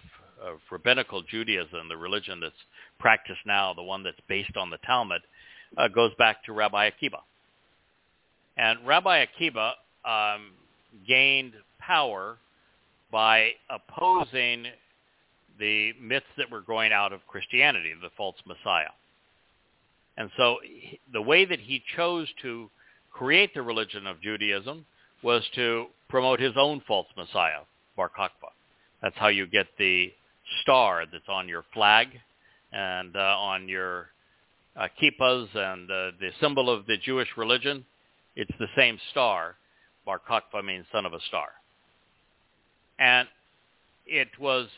Speaker 1: of rabbinical Judaism, the religion that's practiced now, the one that's based on the Talmud, uh, goes back to Rabbi Akiba. And Rabbi Akiba um, gained power by opposing the myths that were going out of Christianity, the false Messiah. And so the way that he chose to create the religion of Judaism was to promote his own false messiah, Bar Kokhba. That's how you get the star that's on your flag and uh, on your uh, kippas and uh, the symbol of the Jewish religion, it's the same star. Bar Kokhba means son of a star. And it was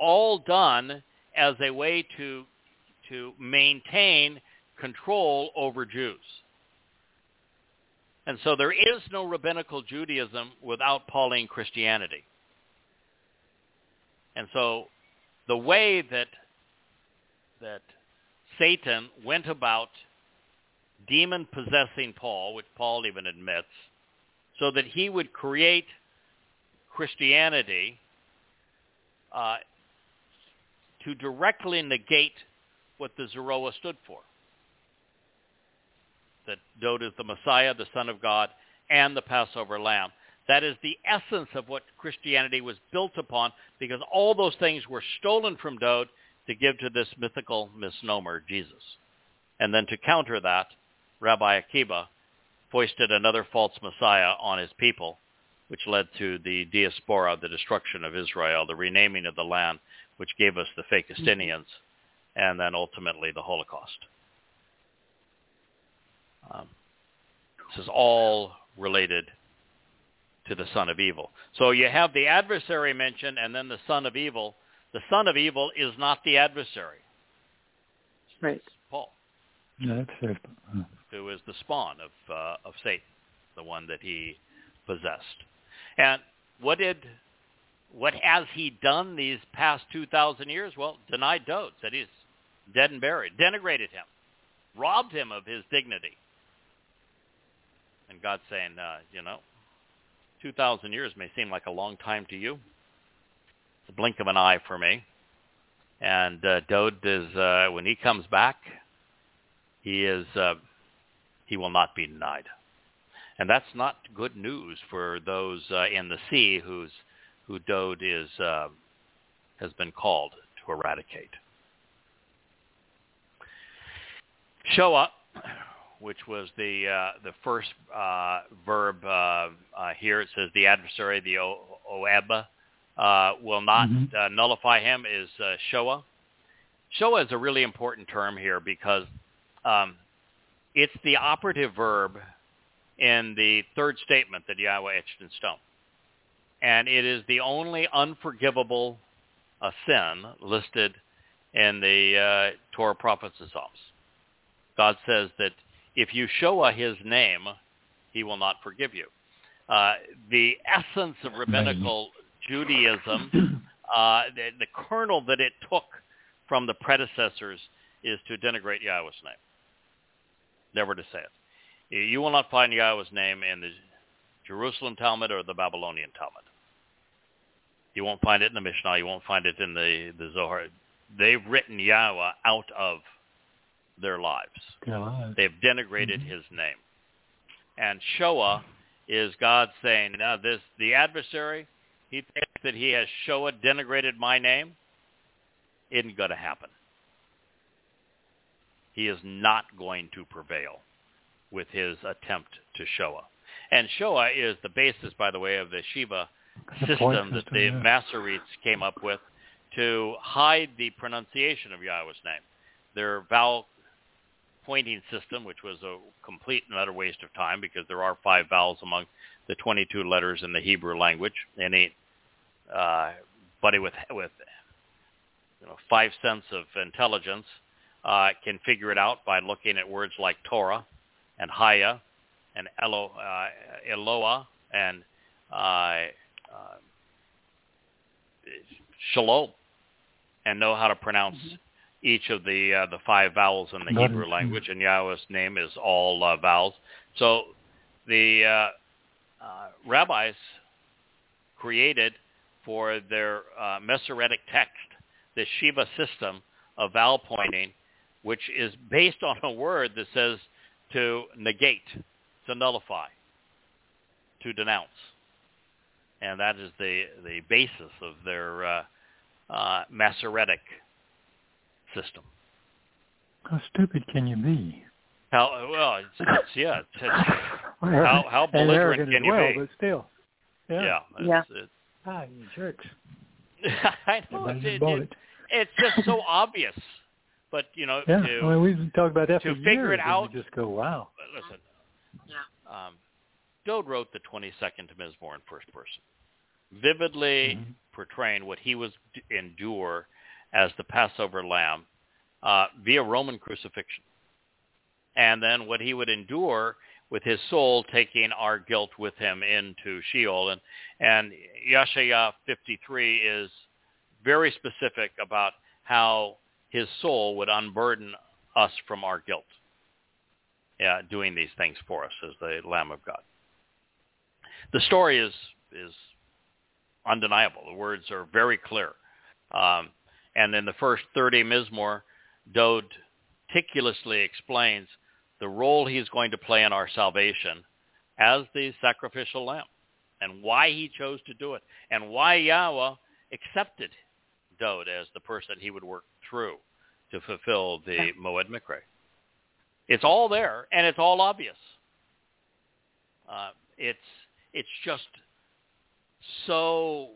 Speaker 1: all done as a way to, to maintain control over Jews. And so there is no rabbinical Judaism without Pauline Christianity. And so the way that that Satan went about demon possessing Paul, which Paul even admits, so that he would create Christianity uh, to directly negate what the Zeroah stood for. That Dode is the Messiah, the Son of God, and the Passover Lamb. That is the essence of what Christianity was built upon because all those things were stolen from Dode to give to this mythical misnomer, Jesus. And then to counter that, Rabbi Akiba foisted another false Messiah on his people, which led to the diaspora, the destruction of Israel, the renaming of the land, which gave us the fake Justinians, and then ultimately the Holocaust. Um, this is all related to the son of evil. So you have the adversary mentioned and then the son of evil. The son of evil is not the adversary.
Speaker 2: Right.
Speaker 1: It's Paul.
Speaker 3: That's it.
Speaker 1: Who is the spawn of uh, of Satan, the one that he possessed. And what did what has he done these past 2,000 years? Well, denied Dode, said he's dead and buried, denigrated him, robbed him of his dignity. And God's saying, uh, you know, 2,000 years may seem like a long time to you. It's a blink of an eye for me. And uh, Dode is, uh, when he comes back, he is, uh, he will not be denied. And that's not good news for those uh, in the sea whose, who Dode is, uh, has been called to eradicate. Shoah which was the uh, the first uh, verb uh, uh, here. It says the adversary, the oeba, uh, will not
Speaker 3: Mhm.
Speaker 1: uh, nullify him. Is uh, shoah. Shoah is a really important term here because um, it's the operative verb in the third statement that Yahweh etched in stone, and it is the only unforgivable uh, sin listed in the uh, Torah, prophets, and Psalms. God says that if you Shoah his name, he will not forgive you. Uh, the essence of rabbinical Judaism, uh, the, the kernel that it took from the predecessors is to denigrate Yahweh's name, never to say it. You will not find Yahweh's name in the Jerusalem Talmud or the Babylonian Talmud. You won't find it in the Mishnah. You won't find it in the, the Zohar. They've written Yahweh out of their lives.
Speaker 3: God.
Speaker 1: They've denigrated mm-hmm. his name. And Shoah is God saying, now this the adversary, he thinks that he has Shoah denigrated my name. Isn't going to happen. He is not going to prevail with his attempt to Shoah. And Shoah is the basis, by the way, of the Shiva system that the
Speaker 3: yeah.
Speaker 1: Masoretes came up with to hide the pronunciation of Yahweh's name. Their vowel pointing system, which was a complete and utter waste of time because there are five vowels among the 22 letters in the Hebrew language. Any uh, buddy with with you know five cents of intelligence uh, can figure it out by looking at words like Torah and Haya and Elo, uh, Eloah and uh, uh, Shalom and know how to pronounce each of the uh, the five vowels in the Hebrew
Speaker 3: it.
Speaker 1: language, and Yahweh's name is all uh, vowels. So the uh, uh, rabbis created for their uh, Masoretic text the Shiva system of vowel pointing, which is based on a word that says to negate, to nullify, to denounce, and that is the the basis of their uh, uh, Masoretic system.
Speaker 3: How stupid can you be?
Speaker 1: How well? It's, it's yeah. It's, it's, How- how
Speaker 3: and
Speaker 1: belligerent
Speaker 3: arrogant
Speaker 1: can
Speaker 3: as
Speaker 1: you
Speaker 3: well,
Speaker 1: be?
Speaker 3: But still. Yeah.
Speaker 1: yeah. It's,
Speaker 2: Yeah.
Speaker 1: It's,
Speaker 3: Ah, you jerks.
Speaker 1: I know.
Speaker 3: Everybody
Speaker 1: It's, it, it,
Speaker 3: it.
Speaker 1: it's just so obvious But you know,
Speaker 3: Yeah,
Speaker 1: to,
Speaker 3: I mean, we've talked about that
Speaker 1: to
Speaker 3: for
Speaker 1: figure
Speaker 3: years,
Speaker 1: it
Speaker 3: and
Speaker 1: out-
Speaker 3: we just go, wow.
Speaker 1: listen,
Speaker 2: Yeah.
Speaker 1: um, Dode wrote the 22nd Mizmor in first person, vividly
Speaker 3: Mhm.
Speaker 1: portraying what he was d- endure as the Passover lamb uh, via Roman crucifixion, and then what he would endure with his soul taking our guilt with him into Sheol. And and Yeshaya 53 is very specific about how his soul would unburden us from our guilt yeah, doing these things for us as the Lamb of God. The story is is undeniable. The words are very clear. Um, and in the first 30 Mizmor, Dode meticulously explains the role he's going to play in our salvation as the sacrificial lamb and why he chose to do it and why Yahweh accepted Dode as the person he would work through to fulfill the Moed Mikre. It's all there, and it's all obvious. Uh, it's it's just so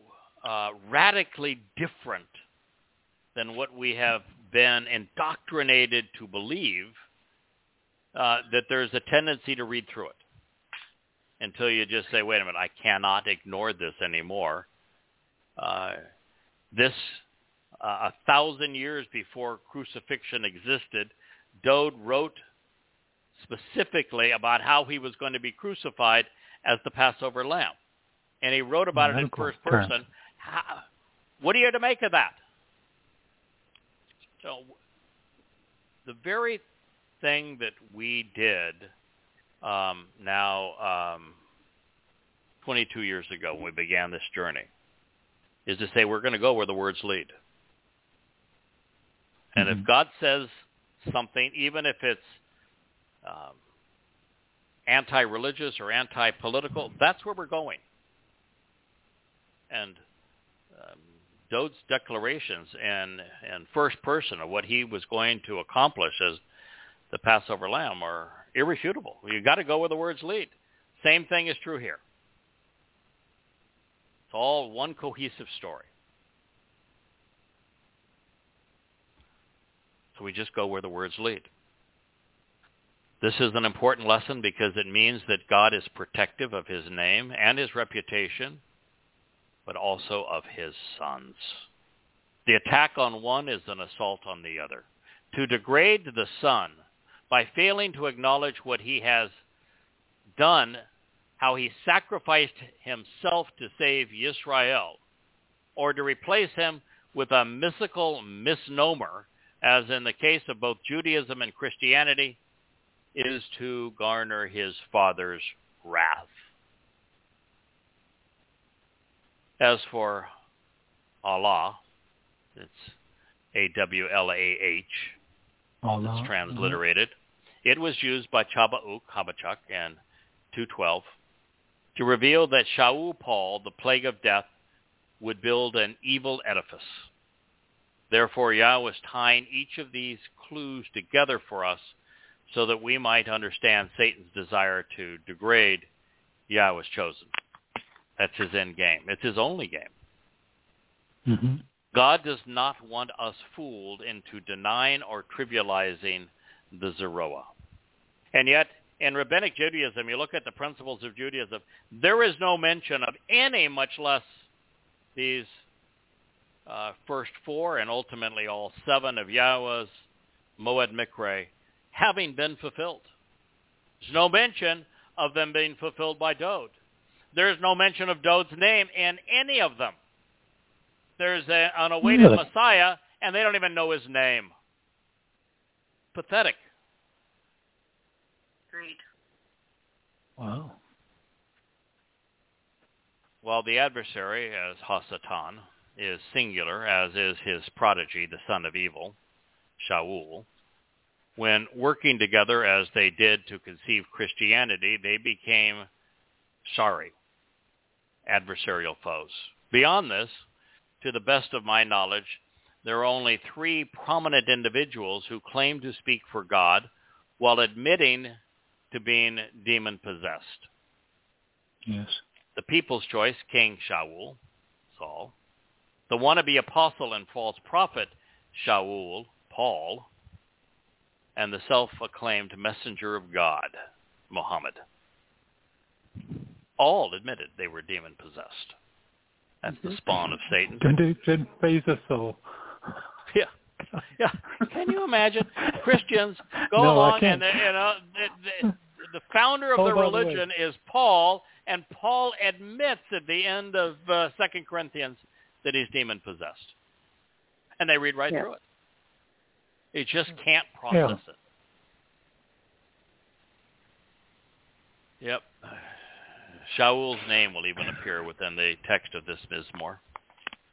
Speaker 1: uh, radically different than what we have been indoctrinated to believe uh, that there's a tendency to read through it until you just say, wait a minute, I cannot ignore this anymore. Uh, this, uh, a thousand years before crucifixion existed, Dode wrote specifically about how he was going to be crucified as the Passover lamb. And he wrote about it in first person. How, what are you to make of that? So the very thing that we did um, now um, 22 years ago when we began this journey is to say we're going to go where the words lead. And if
Speaker 3: Mhm.
Speaker 1: God says something, even if it's um, anti-religious or anti-political, that's where we're going. And um, Dode's declarations and and first person of what he was going to accomplish as the Passover lamb are irrefutable. You've got to go where the words lead. Same thing is true here. It's all one cohesive story. So we just go where the words lead. This is an important lesson because it means that God is protective of his name and his reputation, but also of his sons. The attack on one is an assault on the other. To degrade the son by failing to acknowledge what he has done, how he sacrificed himself to save Israel, or to replace him with a mystical misnomer, as in the case of both Judaism and Christianity, is to garner his father's wrath. As for Allah, it's A-W-L-A-H,
Speaker 3: Allah.
Speaker 1: it's uh-huh. transliterated. It was used by Chabauk Habakkuk in 212 to reveal that Shaul Paul, the plague of death, would build an evil edifice. Therefore, Yahweh is tying each of these clues together for us so that we might understand Satan's desire to degrade Yahweh's chosen. That's his end game. It's his only game.
Speaker 3: hmm
Speaker 1: God does not want us fooled into denying or trivializing the Zeroah. And yet, in Rabbinic Judaism, you look at the principles of Judaism, there is no mention of any, much less these uh, first four and ultimately all seven of Yahweh's Moed Mikre having been fulfilled. There's no mention of them being fulfilled by Dode. There's no mention of Dode's name in any of them. There's a, an awaited
Speaker 3: Really?
Speaker 1: Messiah, and they don't even know his name. Pathetic.
Speaker 2: Agreed.
Speaker 3: Wow.
Speaker 1: While the adversary, as Hasatan, is singular, as is his prodigy, the son of evil, Shaul, when working together as they did to conceive Christianity, they became sorry, adversarial foes. Beyond this, to the best of my knowledge, there are only three prominent individuals who claim to speak for God while admitting to being demon-possessed.
Speaker 3: Yes.
Speaker 1: The people's choice, King Shaul, Saul, the wannabe apostle and false prophet, Shaul, Paul, and the self-acclaimed messenger of God, Muhammad. All admitted they were demon-possessed. That's the spawn of Satan.
Speaker 3: Didn't, didn't phase us so.
Speaker 1: Yeah. Yeah. Can you imagine Christians go
Speaker 3: No,
Speaker 1: along
Speaker 3: can't.
Speaker 1: and you know the, the, the founder of
Speaker 3: Oh,
Speaker 1: the
Speaker 3: by the
Speaker 1: religion is Paul, and Paul admits at the end of uh, Second Corinthians that he's demon possessed, and they read right
Speaker 2: Yeah.
Speaker 1: through it. They just can't process it. Yep. Shaul's name will even appear within the text of this Mizmor,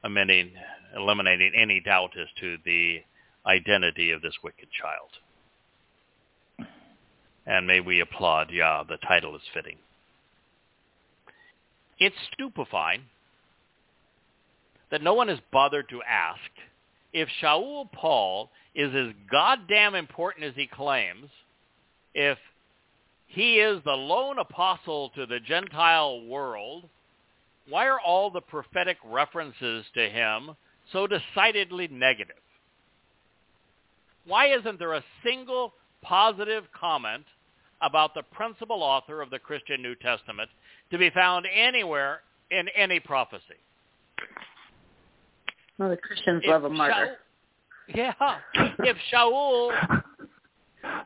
Speaker 1: omitting, eliminating any doubt as to the identity of this wicked child. And may we applaud yeah, the title is fitting. It's stupefying that no one has bothered to ask if Shaul Paul is as goddamn important as he claims, if he is the lone apostle to the Gentile world, why are all the prophetic references to him so decidedly negative? Why isn't there a single positive comment about the principal author of the Christian New Testament to be found anywhere in any prophecy?
Speaker 2: Well, the Christians
Speaker 1: If
Speaker 2: love a martyr.
Speaker 1: Shaul- yeah. If Shaul,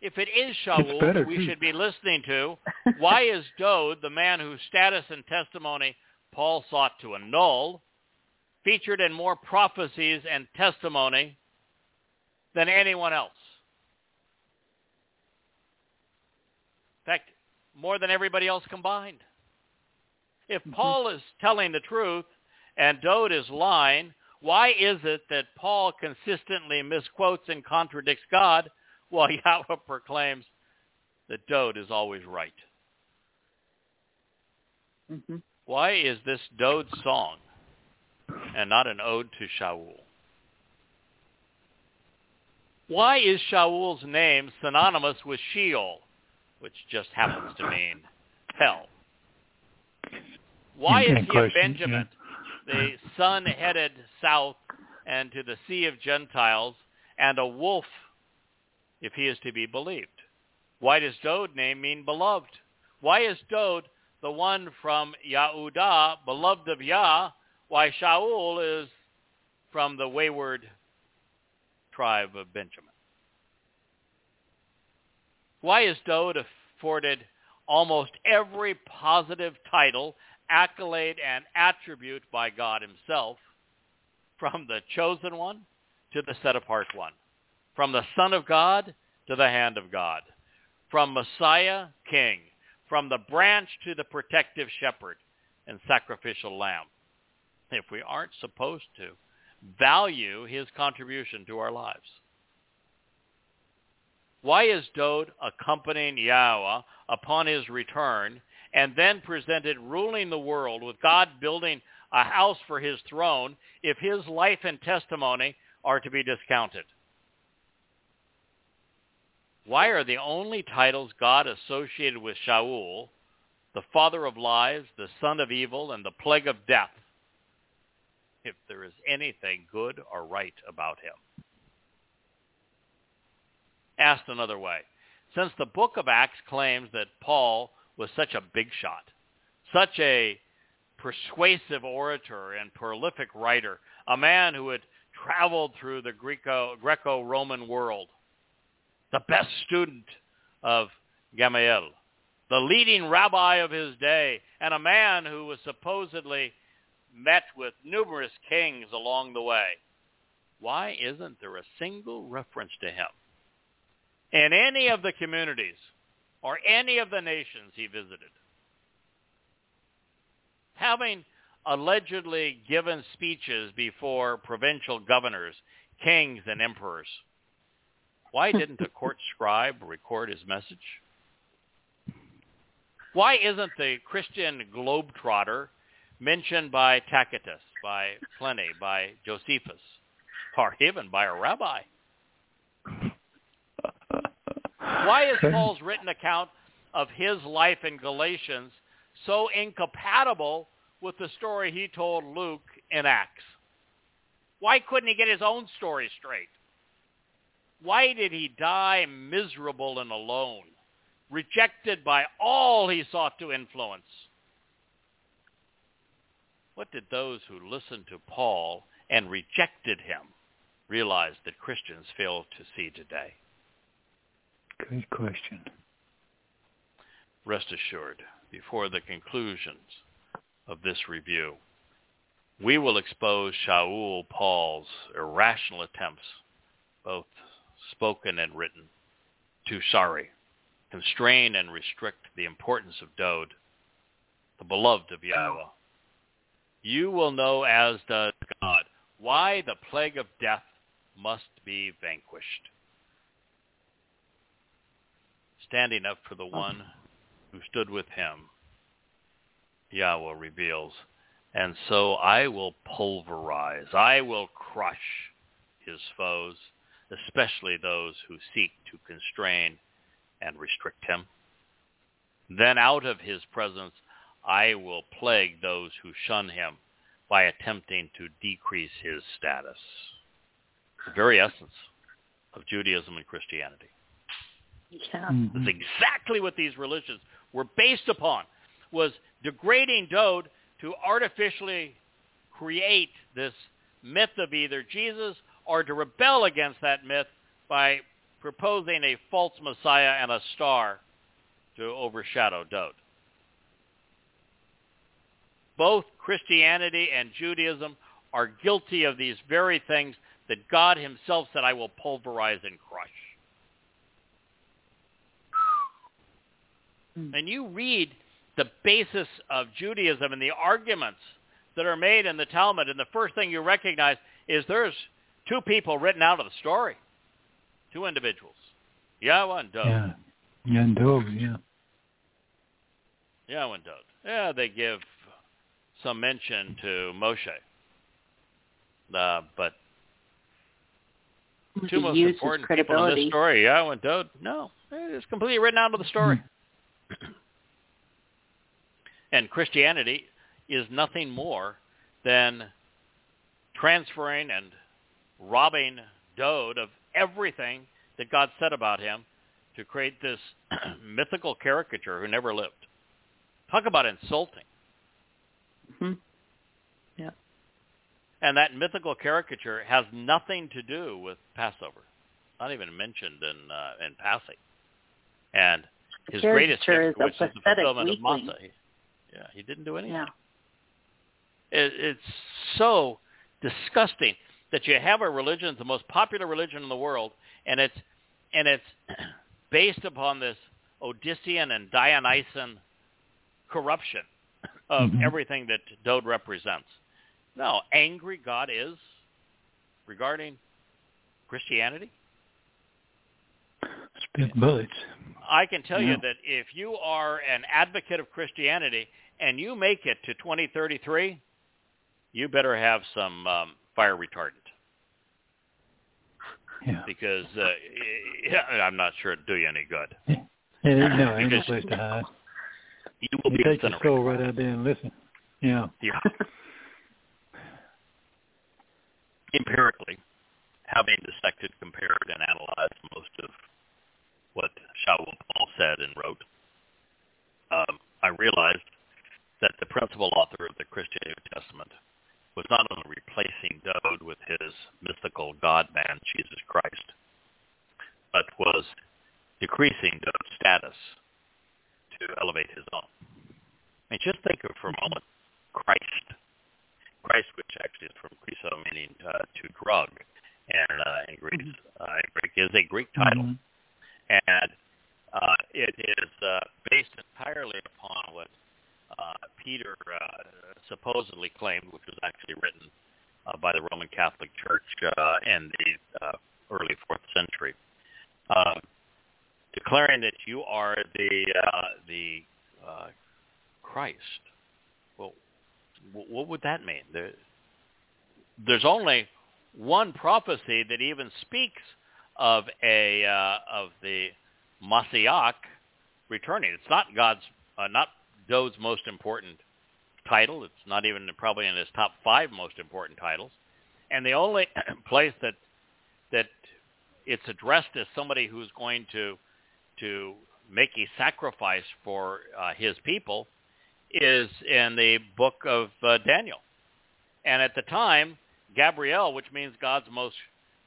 Speaker 1: if it is Shaul
Speaker 3: better,
Speaker 1: that we
Speaker 3: too.
Speaker 1: should be listening to, why is Dode, the man whose status and testimony Paul sought to annul, featured in more prophecies and testimony than anyone else? In fact, more than everybody else combined. If mm-hmm. Paul is telling the truth and Dode is lying, why is it that Paul consistently misquotes and contradicts God while Yahweh proclaims that Dode is always right?
Speaker 2: hmm
Speaker 1: Why is this Dode song and not an ode to Shaul? Why is Shaul's name synonymous with Sheol, which just happens to mean hell? Why is he a
Speaker 3: question,
Speaker 1: Benjamin, the sun headed south and to the sea of Gentiles, and a wolf, if he is to be believed? Why does Dode name mean beloved? Why is Dode the one from Yahudah, beloved of Yah, why Shaul is from the wayward tribe of Benjamin? Why is Dode afforded almost every positive title, accolade, and attribute by God himself, from the chosen one to the set-apart one, from the Son of God to the hand of God, from Messiah, King, from the branch to the protective shepherd and sacrificial lamb, if we aren't supposed to value his contribution to our lives? Why is Dode accompanying Yahweh upon his return and then presented ruling the world with God building a house for his throne if his life and testimony are to be discounted? Why are the only titles God associated with Shaul, the father of lies, the son of evil, and the plague of death, if there is anything good or right about him? Asked another way, since the book of Acts claims that Paul was such a big shot, such a persuasive orator and prolific writer, a man who had traveled through the Greco, Greco-Roman world, the best student of Gamaliel, the leading rabbi of his day, and a man who was supposedly met with numerous kings along the way. Why isn't there a single reference to him in any of the communities or any of the nations he visited? Having allegedly given speeches before provincial governors, kings, and emperors, why didn't a court scribe record his message? Why isn't the Christian globetrotter mentioned by Tacitus, by Pliny, by Josephus, or even by a rabbi? Why is Paul's written account of his life in Galatians so incompatible with the story he told Luke in Acts? Why couldn't he get his own story straight? Why did he die miserable and alone, rejected by all he sought to influence? What did those who listened to Paul and rejected him realize that Christians fail to see today?
Speaker 3: Good question.
Speaker 1: Rest assured, before the conclusions of this review, we will expose Shaul Paul's irrational attempts, both spoken and written, to sorry, constrain and restrict the importance of Dode, the beloved of Yahweh. You will know, as does God, why the plague of death must be vanquished. Standing up for the one who stood with him, Yahweh reveals, and so I will pulverize, I will crush his foes, especially those who seek to constrain and restrict him. Then out of his presence I will plague those who shun him by attempting to decrease his status. The very essence of Judaism and Christianity.
Speaker 2: Yeah.
Speaker 3: Mhm.
Speaker 1: That's exactly what these religions were based upon, was degrading Dode to artificially create this myth of either Jesus or to rebel against that myth by proposing a false Messiah and a star to overshadow Dode. Both Christianity and Judaism are guilty of these very things that God himself said, I will pulverize and crush.
Speaker 2: Mm.
Speaker 1: And you read the basis of Judaism and the arguments that are made in the Talmud, and the first thing you recognize is there's two people written out of the story. Two individuals. Yahweh and Dode.
Speaker 3: Yeah. Yeah, and Dove, yeah.
Speaker 1: Yahweh and Dode. Yeah, they give some mention to Moshe. Uh, but two
Speaker 2: To
Speaker 1: most
Speaker 2: use
Speaker 1: important people in
Speaker 2: credibility.
Speaker 1: this story, Yahweh and Dode, no. It's completely written out of the story. And Christianity is nothing more than transferring and robbing Dode of everything that God said about him to create this mythical caricature who never lived. Talk about insulting.
Speaker 2: Mhm. Yeah.
Speaker 1: And that mythical caricature has nothing to do with Passover. Not even mentioned in uh, in passing. And his greatest
Speaker 2: caricature
Speaker 1: gift,
Speaker 2: is a
Speaker 1: which is the
Speaker 2: pathetic
Speaker 1: fulfillment of
Speaker 2: weakling.
Speaker 1: He- Yeah, he didn't do anything.
Speaker 2: Yeah.
Speaker 1: It, it's so disgusting that you have a religion, it's the most popular religion in the world, and it's and it's based upon this Odyssean and Dionysian corruption of
Speaker 3: Mhm.
Speaker 1: everything that Dode represents. No, angry God is regarding Christianity.
Speaker 3: Spit bullets.
Speaker 1: I can tell
Speaker 3: Yeah.
Speaker 1: you that if you are an advocate of Christianity and you make it to 2033, you better have some um, fire retardant
Speaker 3: Yeah.
Speaker 1: because uh, I'm not sure it'd do you any good.
Speaker 3: Yeah, no, ain't no place to hide.
Speaker 1: You will
Speaker 3: You
Speaker 1: be
Speaker 3: take your soul right out there and listen. Yeah.
Speaker 1: Yeah. Empirically, having dissected, compared, and analyzed most of what Shaul Paul said and wrote, um, I realized that the principal author of the Christian New Testament was not only replacing Dode with his mystical God-man, Jesus Christ, but was decreasing Dode's status to elevate his own. I mean, just think of for a moment Christ. Christ, which actually is from Chriso, meaning uh, to drug, and uh, in Greek, uh, in Greek is a Greek title,
Speaker 3: Mhm.
Speaker 1: And uh, it is uh, based entirely upon what uh, Peter uh, supposedly claimed, which was actually written uh, by the Roman Catholic Church uh, in the uh, early fourth century, um, declaring that you are the uh, the uh, Christ. Well, wh- what would that mean? There, there's only one prophecy that even speaks of a uh, of the Messiah returning. It's not God's, uh, not Dode's most important title. It's not even probably in his top five most important titles. And the only place that that it's addressed as somebody who's going to to make a sacrifice for uh, his people is in the book of uh, Daniel. And at the time, Gabriel, which means God's most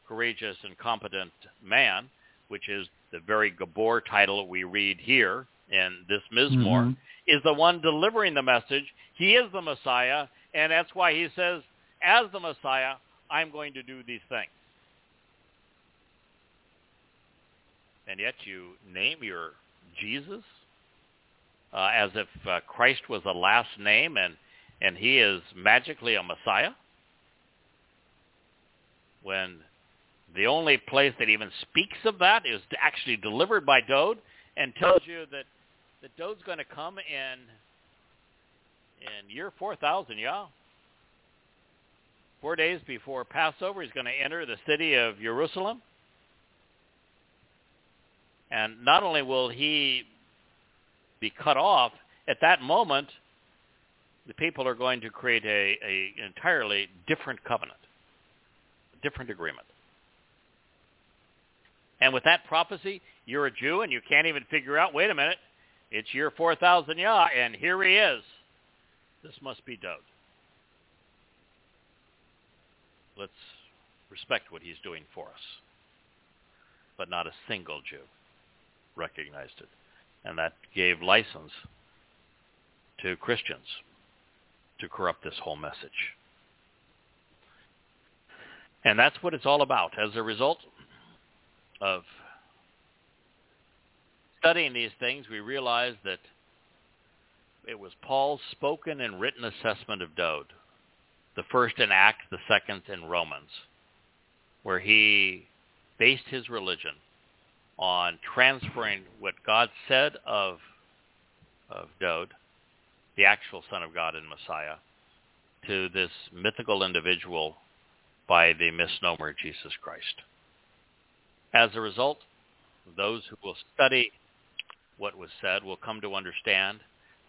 Speaker 1: courageous and competent man, which is the very Gabor title we read here in this Mizmor,
Speaker 3: Mhm.
Speaker 1: is the one delivering the message. He is the Messiah, and that's why he says, as the Messiah, I'm going to do these things. And yet you name your Jesus uh, as if uh, Christ was a last name and, and he is magically a Messiah? When the only place that even speaks of that is actually delivered by Dode and tells you that, that Dode's going to come in in year 4000, yeah. Four days before Passover, he's going to enter the city of Jerusalem. And not only will he be cut off, at that moment, the people are going to create a, a entirely different covenant, a different agreement. And with that prophecy, you're a Jew and you can't even figure out, wait a minute, it's year 4000 Yah, and here he is. This must be Dode. Let's respect what he's doing for us. But not a single Jew recognized it. And that gave license to Christians to corrupt this whole message. And that's what it's all about. As a result of studying these things, we realize that it was Paul's spoken and written assessment of Dode, the first in Acts, the second in Romans, where he based his religion on transferring what God said of, of Dode, the actual Son of God and Messiah, to this mythical individual by the misnomer Jesus Christ. As a result, those who will study what was said will come to understand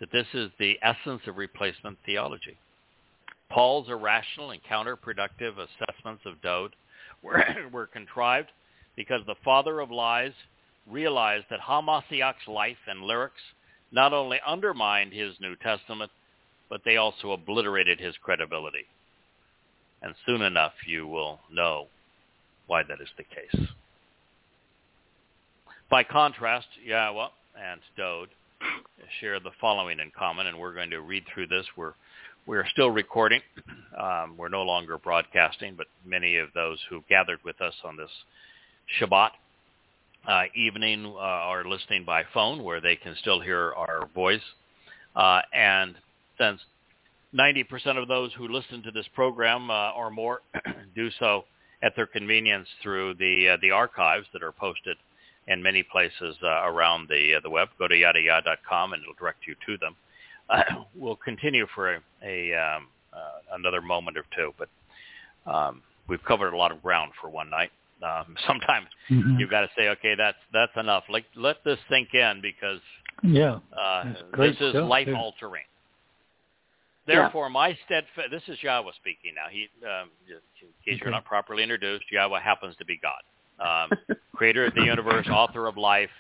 Speaker 1: that this is the essence of replacement theology. Paul's irrational and counterproductive assessments of Dode were, were contrived because the father of lies realized that Hamashiach's life and lyrics not only undermined his New Testament, but they also obliterated his credibility. And soon enough you will know why that is the case. By contrast, Yahweh and Dode share the following in common, and we're going to read through this. We're we're still recording. Um, we're no longer broadcasting, but many of those who gathered with us on this Shabbat uh, evening uh, are listening by phone, where they can still hear our voice. Uh, and since 90% of those who listen to this program uh, or more do so at their convenience through the uh, the archives that are posted in many places uh, around the uh, the web. Go to yadayah.com and it'll direct you to them. Uh, we'll continue for a, a um, uh, another moment or two, but um, we've covered a lot of ground for one night. Um, sometimes
Speaker 3: Mhm.
Speaker 1: you've got to say, okay, that's that's enough. Like let this sink in because
Speaker 3: Yeah.
Speaker 1: uh, this is life altering. Therefore, my steadfast, this is Yahweh speaking now. He, um, in case
Speaker 3: Okay.
Speaker 1: you're not properly introduced, Yahweh happens to be God, um, creator of the universe, author of life,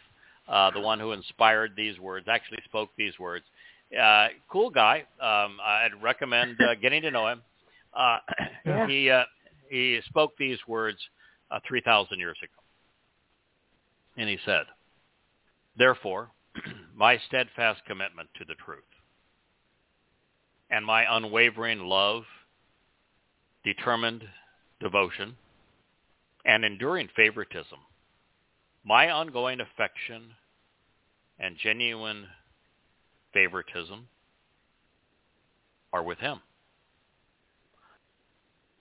Speaker 1: uh, the one who inspired these words, actually spoke these words. Uh, cool guy. Um, I'd recommend uh, getting to know him. Uh,
Speaker 2: Yeah.
Speaker 1: He uh, he spoke these words uh, 3,000 years ago. And he said, Therefore, my steadfast commitment to the truth and my unwavering love, determined devotion, and enduring favoritism, my ongoing affection and genuine favoritism are with him.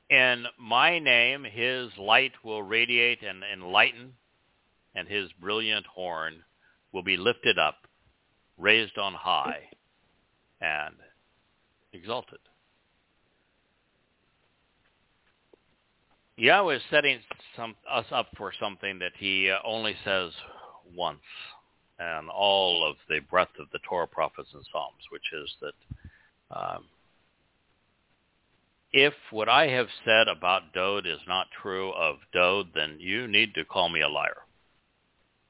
Speaker 1: In my name, his light will radiate and enlighten, and his brilliant horn will be lifted up, raised on high, and exalted. Yahweh is setting some, us up for something that he uh, only says once and all of the breadth of the Torah, prophets, and Psalms, which is that um, if what I have said about Dode is not true of Dode, then you need to call me a liar.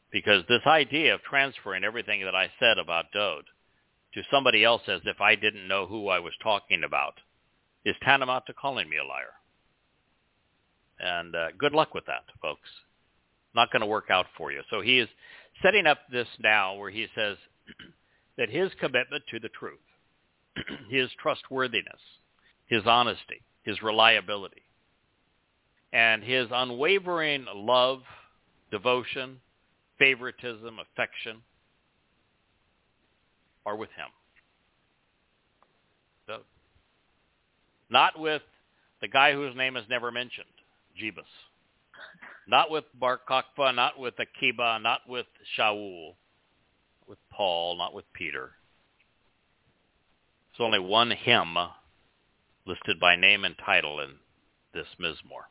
Speaker 1: Because this idea of transferring everything that I said about Dode to somebody else as if I didn't know who I was talking about is tantamount to calling me a liar. And uh, good luck with that, folks. Not going to work out for you. So he is setting up this now where he says that his commitment to the truth, his trustworthiness, his honesty, his reliability, and his unwavering love, devotion, favoritism, affection are with him. So, not with the guy whose name is never mentioned, Jebus. Not with Bar Kokhba, not with Akiba, not with Shaul, with Paul, not with Peter. There's only one hymn listed by name and title in this Mizmor.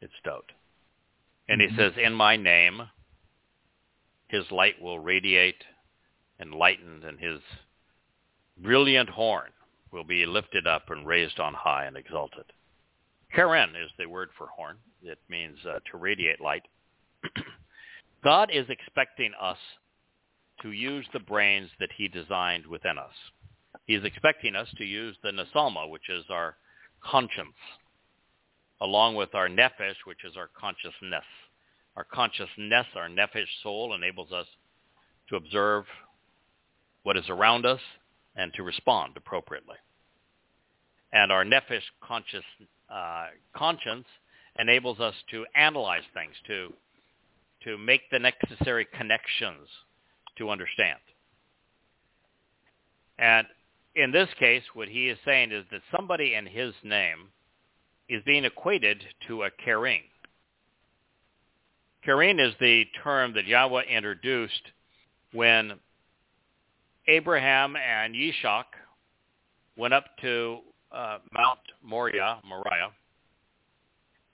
Speaker 1: It's Dode. And he mm-hmm. says, in my name, his light will radiate enlightened, and his brilliant horn will be lifted up and raised on high and exalted. Karen is the word for horn. It means uh, to radiate light. God is expecting us to use the brains that he designed within us. He is expecting us to use the nasalma, which is our conscience, along with our nefesh, which is our consciousness. Our consciousness, our nefesh soul, enables us to observe what is around us and to respond appropriately. And our nephesh conscious uh, conscience enables us to analyze things, to to make the necessary connections to understand. And in this case, what he is saying is that somebody in his name is being equated to a Karin. Karin is the term that Yahweh introduced when Abraham and Yishak went up to uh, Mount Moriah, Moriah,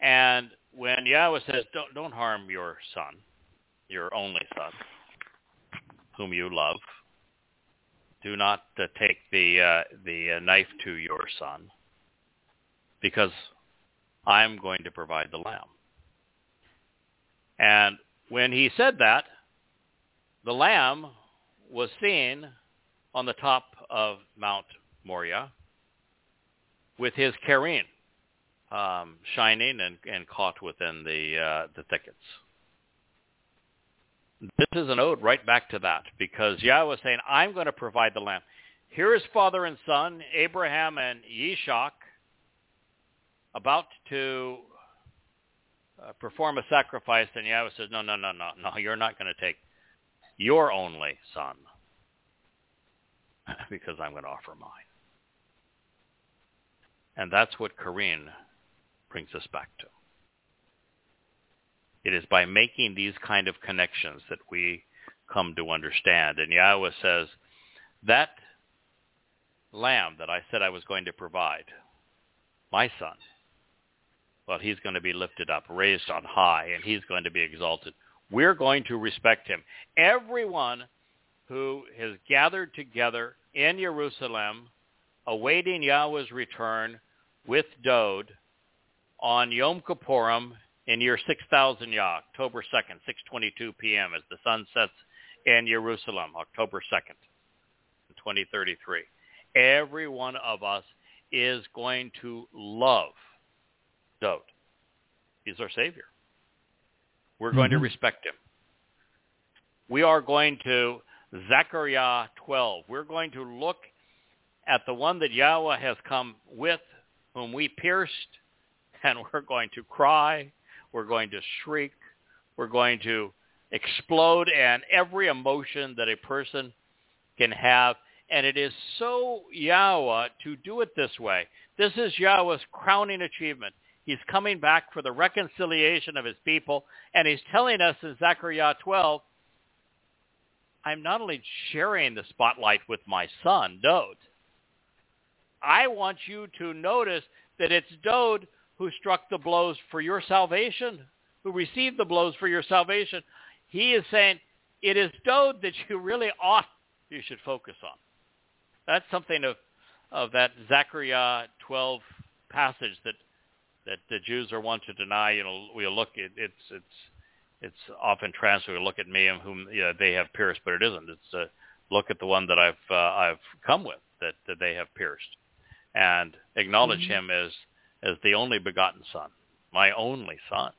Speaker 1: and when Yahweh says, don't, don't harm your son, your only son, whom you love, do not uh, take the, uh, the uh, knife to your son, because I'm going to provide the lamb. And when he said that, the lamb was seen on the top of Mount Moriah with his Karin um, shining and, and caught within the, uh, the thickets. This is an ode right back to that because Yahweh was saying, I'm going to provide the lamb. Here is father and son, Abraham and Yishak, about to uh, perform a sacrifice, and Yahweh says, no, no, no, no, no, you're not going to take your only son because I'm going to offer mine. And that's what Karin brings us back to. It is by making these kind of connections that we come to understand. And Yahweh says, that lamb that I said I was going to provide, my son, well, he's going to be lifted up, raised on high, and he's going to be exalted. We're going to respect him. Everyone who has gathered together in Jerusalem, awaiting Yahweh's return with Dode on Yom Kippurim in year 6000 Yah, October 2nd, 6.22 p.m. as the sun sets in Jerusalem, October 2nd, 2033. Every one of us is going to love Dode. He's our Savior. We're going mm-hmm. to respect him. We are going to Zechariah 12. We're going to look at the one that Yahweh has come with, whom we pierced, and we're going to cry, we're going to shriek, we're going to explode, and every emotion that a person can have. And it is so Yahweh to do it this way. This is Yahweh's crowning achievement. He's coming back for the reconciliation of his people, and he's telling us in Zechariah 12 I'm not only sharing the spotlight with my son, Dode, I want you to notice that it's Dode who struck the blows for your salvation, who received the blows for your salvation. He is saying it is Dode that you really ought, you should focus on. That's something of, of that Zechariah 12 passage that that the Jews are wont to deny. You know, we look at it's it's it's often translated. Look at me and whom you know, they have pierced, but it isn't. It's uh, look at the one that I've uh, I've come with that, that they have pierced, and acknowledge mm-hmm. him as as the only begotten Son, my only Son,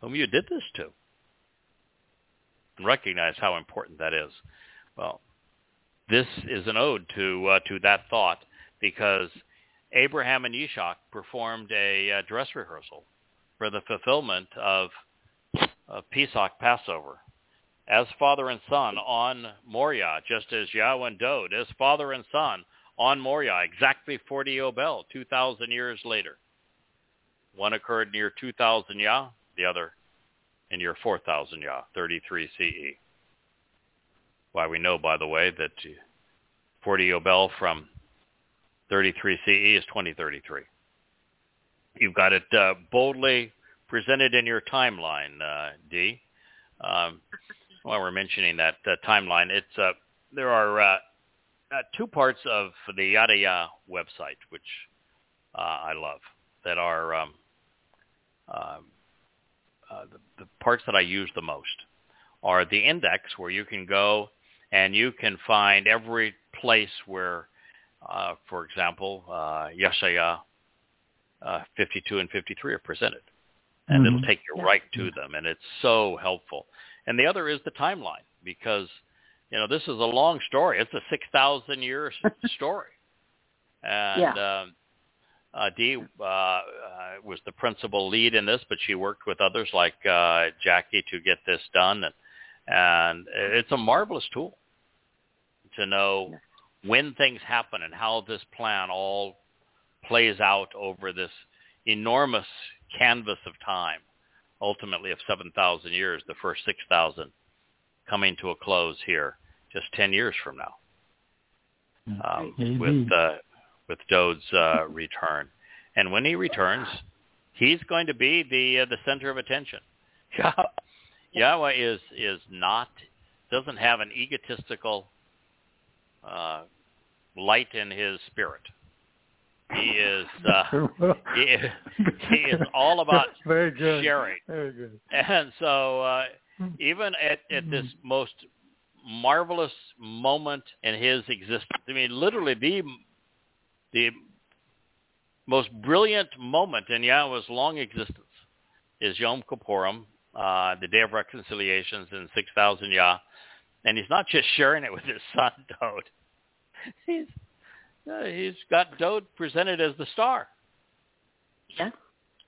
Speaker 1: whom you did this to. And recognize how important that is. Well, this is an ode to uh, to that thought because Abraham and Yitzhak performed a uh, dress rehearsal for the fulfillment of, of Pesach Passover as father and son on Moriah, just as Yahweh and Dode as father and son on Moria, exactly 40 Obel, 2,000 years later. One occurred near 2000 Yah, the other in year 4000 Yah, 33 CE. Why we know, by the way, that 40 Obel from 33 CE is 2033. You've got it uh, boldly presented in your timeline, uh, D. Um, while we're mentioning that uh, timeline, it's uh, there are uh, uh, two parts of the Yadayah website, which I love, that are um, um, the, the parts that I use the most are the index, where you can go and you can find every place where, uh, for example, uh, Yasha'yah uh, 52 and 53 are presented. And mm-hmm. it'll take you yeah. right to them, and it's so helpful. And the other is the timeline, because, you know, this is a long story. It's a 6,000 year story. And yeah. um, uh, Dee uh, uh, was the principal lead in this, but she worked with others like uh, Jackie to get this done. And, and it's a marvelous tool to know when things happen and how this plan all plays out over this enormous canvas of time, ultimately of 7,000 years, the first 6,000 coming to a close here just 10 years from now um, with, uh, with Dode's uh, return. And when he returns, he's going to be the, uh, the center of attention. Yahweh is, is not, doesn't have an egotistical uh, light in his spirit. He is uh, he, is, he is all about
Speaker 3: Very good.
Speaker 1: sharing.
Speaker 3: Very good.
Speaker 1: And so uh, even at, at this most marvelous moment in his existence, I mean, literally the the most brilliant moment in Yahweh's long existence is Yom Kippurim, uh, the Day of Reconciliations in 6,000 Yah, and he's not just sharing it with his son Dode. He's uh, he's got Dode presented as the star.
Speaker 2: Yeah.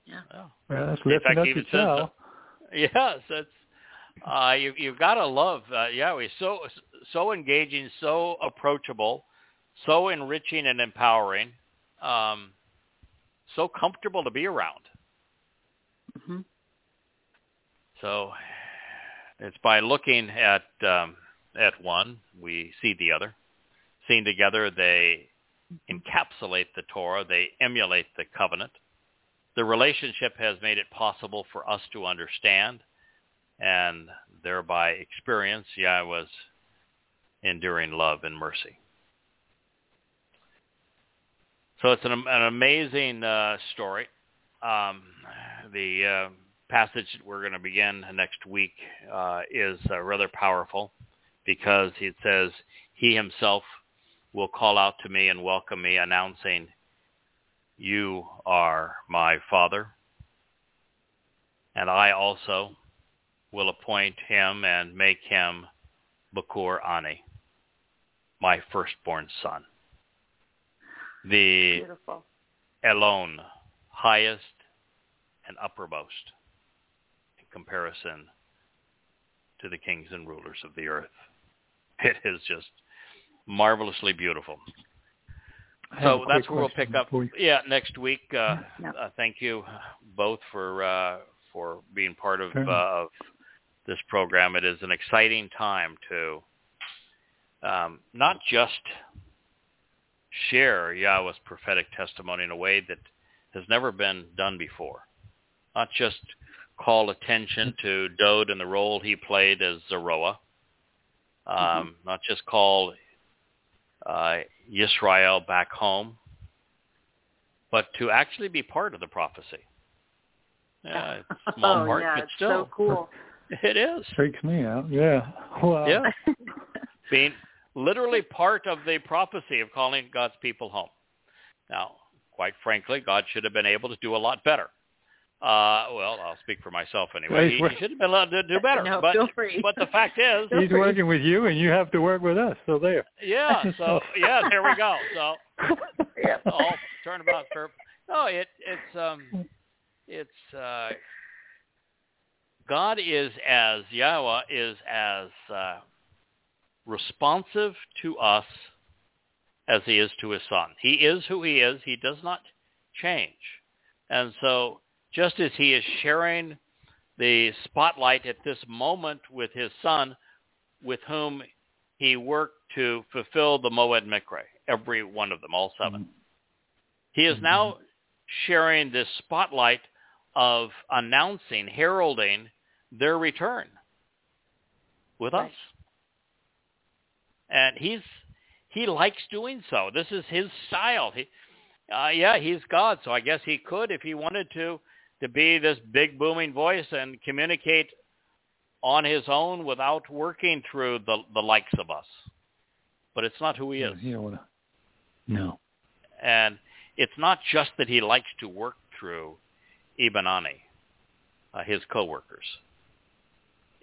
Speaker 2: Yeah.
Speaker 3: Oh. Well, that's In fact, even says, uh,
Speaker 1: yes, it's uh, you, you've got to love uh, Yahweh. So so engaging, so approachable, so enriching and empowering, um, so comfortable to be around.
Speaker 2: Mm-hmm.
Speaker 1: So it's by looking at um, at one we see the other. Seen together, they encapsulate the Torah. They emulate the covenant. The relationship has made it possible for us to understand and thereby experience Yahweh's enduring love and mercy. So it's an, an amazing uh, story. Um, the uh, passage that we're going to begin next week uh, is uh, rather powerful because it says he himself will call out to me and welcome me announcing, you are my father. And I also will appoint him and make him Bakur Ani, my firstborn son. The
Speaker 2: Beautiful.
Speaker 1: Elon, highest and uppermost in comparison to the kings and rulers of the earth. It is just marvelously beautiful. So that's where we'll pick up. Yeah, next week. Uh, uh, thank you both for uh, for being part of, uh, of this program. It is an exciting time to um, not just share Yahweh's prophetic testimony in a way that has never been done before. Not just call attention to Dode and the role he played as Zeroah. Um, mm-hmm. Not just call uh, Israel back home but to actually be part of the prophecy. Yeah, small
Speaker 2: oh,
Speaker 1: part,
Speaker 2: yeah,
Speaker 1: but
Speaker 2: it's
Speaker 1: still,
Speaker 2: so cool.
Speaker 1: It is.
Speaker 3: Freaks me out. Yeah. Wow.
Speaker 1: Yeah, being literally part of the prophecy of calling God's people home. Now, quite frankly, God should have been able to do a lot better. Uh, well, I'll speak for myself anyway. He, he should have been allowed to do better.
Speaker 2: No,
Speaker 1: but,
Speaker 2: feel free.
Speaker 1: but the fact is,
Speaker 3: He's working with you, and you have to work with us. So there.
Speaker 1: yeah. So yeah, there we go. So
Speaker 2: yeah.
Speaker 1: all turnabout curve. No, it it's um it's uh God is as Yahweh is as uh, responsive to us as he is to his son. He is who he is. He does not change. And so just as he is sharing the spotlight at this moment with his son, with whom he worked to fulfill the Moed Mikre, every one of them, all 7 He is now sharing this spotlight of announcing, heralding their return with us. And he's he likes doing so. This is his style. He, uh, yeah, he's God, so I guess he could, if he wanted to, to be this big booming voice and communicate on his own without working through the the likes of us. But it's not who he is.
Speaker 3: You don't wanna- No.
Speaker 1: And it's not just that he likes to work through Ibanani, uh, his coworkers.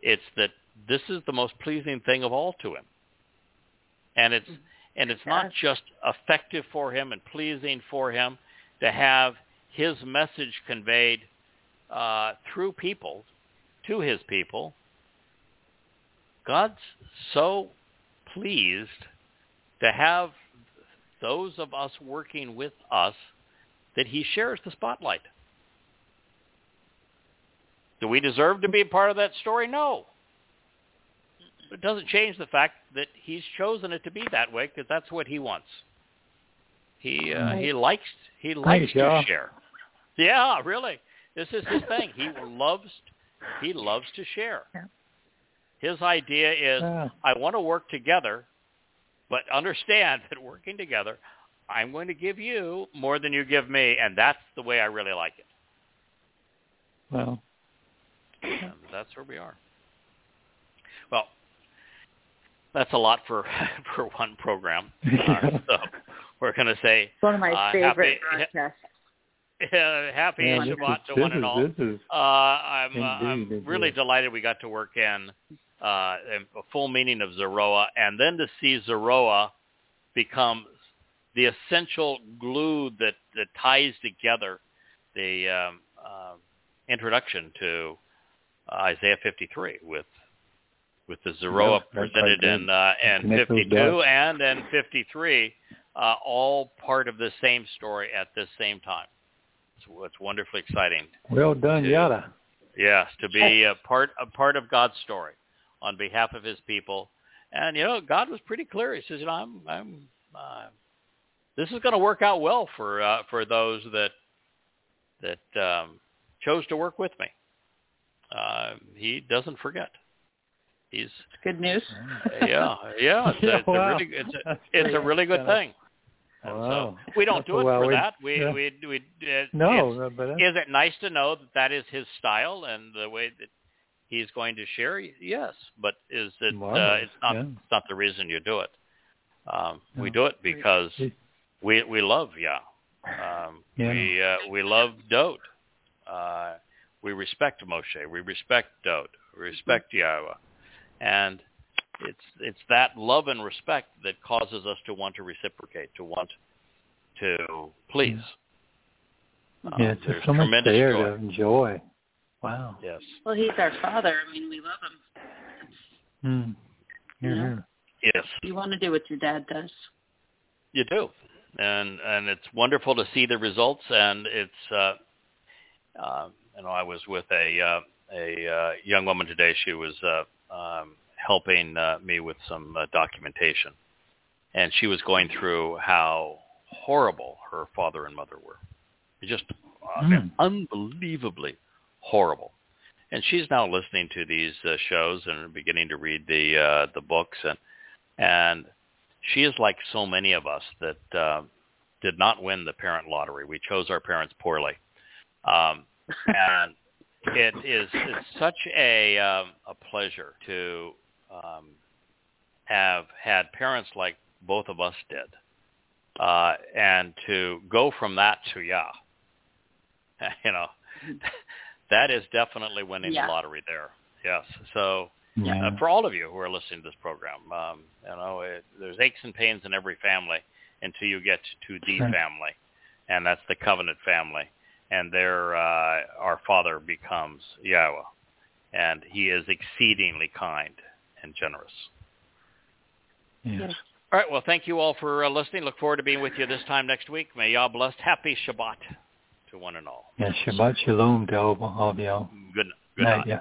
Speaker 1: It's that this is the most pleasing thing of all to him. And it's and it's not just effective for him and pleasing for him to have his message conveyed uh, through people to his people. God's so pleased to have those of us working with us that he shares the spotlight. Do we deserve to be a part of that story? No. It doesn't change the fact that he's chosen it to be that way because that's what he wants. He uh, he likes he likes to
Speaker 3: yeah.
Speaker 1: share. Yeah, really. This is his thing. He loves he loves to share. His idea is
Speaker 3: Yeah.
Speaker 1: I want to work together, but understand that working together, I'm going to give you more than you give me, and that's the way I really like it.
Speaker 3: Well.
Speaker 1: And that's where we are. Well, that's a lot for for one program. Uh, so we're going to say
Speaker 2: It's one of my
Speaker 1: Uh,
Speaker 2: favorite
Speaker 1: happy-
Speaker 2: broadcasts.
Speaker 1: uh, happy
Speaker 3: Yeah, this
Speaker 1: Shabbat
Speaker 3: is-
Speaker 1: to
Speaker 3: this
Speaker 1: one and all.
Speaker 3: Is
Speaker 1: Uh, I'm, uh, I'm
Speaker 3: Indeed, indeed.
Speaker 1: really delighted we got to work in uh, a full meaning of Zeroah, and then to see Zeroah become the essential glue that, that ties together the um, uh, introduction to uh, Isaiah 53 with with the Zeroah
Speaker 3: Yeah,
Speaker 1: presented
Speaker 3: quite
Speaker 1: in uh, in
Speaker 3: Connect those
Speaker 1: 52 and in 53, uh, all part of the same story at the same time. It's, it's wonderfully exciting
Speaker 3: well done,
Speaker 1: to-
Speaker 3: Yada.
Speaker 1: Yes, to be a part a part of God's story on behalf of His people, and you know God was pretty clear. He says, you know, I'm I'm uh, this is going to work out well for uh, for those that that um, chose to work with me. Uh, he doesn't forget. He's
Speaker 2: Good news.
Speaker 1: yeah yeah. It's, a, it's
Speaker 3: Wow.
Speaker 1: a really it's a, it's a really good thing. And
Speaker 3: Wow.
Speaker 1: so we don't do it
Speaker 3: Well,
Speaker 1: for
Speaker 3: we-
Speaker 1: that. We
Speaker 3: yeah.
Speaker 1: we we uh,
Speaker 3: No, but that's,
Speaker 1: is it nice to know that that is his style and the way that he's going to share? Yes, but is it? Uh, it's not.
Speaker 3: yeah.
Speaker 1: It's not the reason you do it. Um, We do it because we we love Yah. Um,
Speaker 3: Yeah.
Speaker 1: We uh, we love Dode. Uh, we respect Moshe. We respect Dode. We respect Yahweh, and it's it's that love and respect that causes us to want to reciprocate, to want to please. Um,
Speaker 3: yeah, it's
Speaker 1: there's
Speaker 3: just so much there
Speaker 1: joy.
Speaker 3: to enjoy. Wow.
Speaker 1: Yes.
Speaker 2: Well, he's our father. I mean, we love him.
Speaker 3: Hmm. Here,
Speaker 2: Yeah.
Speaker 3: here.
Speaker 1: Yes,
Speaker 2: You want to do what your dad does.
Speaker 1: you do, and and it's wonderful to see the results. And it's, uh, uh, know, I was with a uh, a uh, young woman today. She was uh, um, helping uh, me with some uh, documentation, and she was going through how horrible her father and mother were. Just uh,
Speaker 3: Hmm.
Speaker 1: unbelievably horrible. And she's now listening to these uh, shows and beginning to read the uh, the books and and she is like so many of us that uh, did not win the parent lottery. We chose our parents poorly, um, and it is it's such a um, a pleasure to um, have had parents like both of us did, uh, and to go from that to yeah, you know, that is definitely winning
Speaker 2: Yeah.
Speaker 1: the lottery there. Yes, so
Speaker 3: Yeah.
Speaker 1: uh, for all of you who are listening to this program. Um, you know, it, there's aches and pains in every family until you get to the
Speaker 3: Sure.
Speaker 1: family, and that's the covenant family. And there, uh, our Father becomes Yahweh, and He is exceedingly kind and generous.
Speaker 3: Yes.
Speaker 1: All right. Well, thank you all for uh, listening. Look forward to being with you this time next week. May Yah bless. Happy Shabbat to one and all.
Speaker 3: Yes. Shabbat shalom to all all of y'all.
Speaker 1: Good, good
Speaker 3: night.
Speaker 1: night.
Speaker 3: Yeah.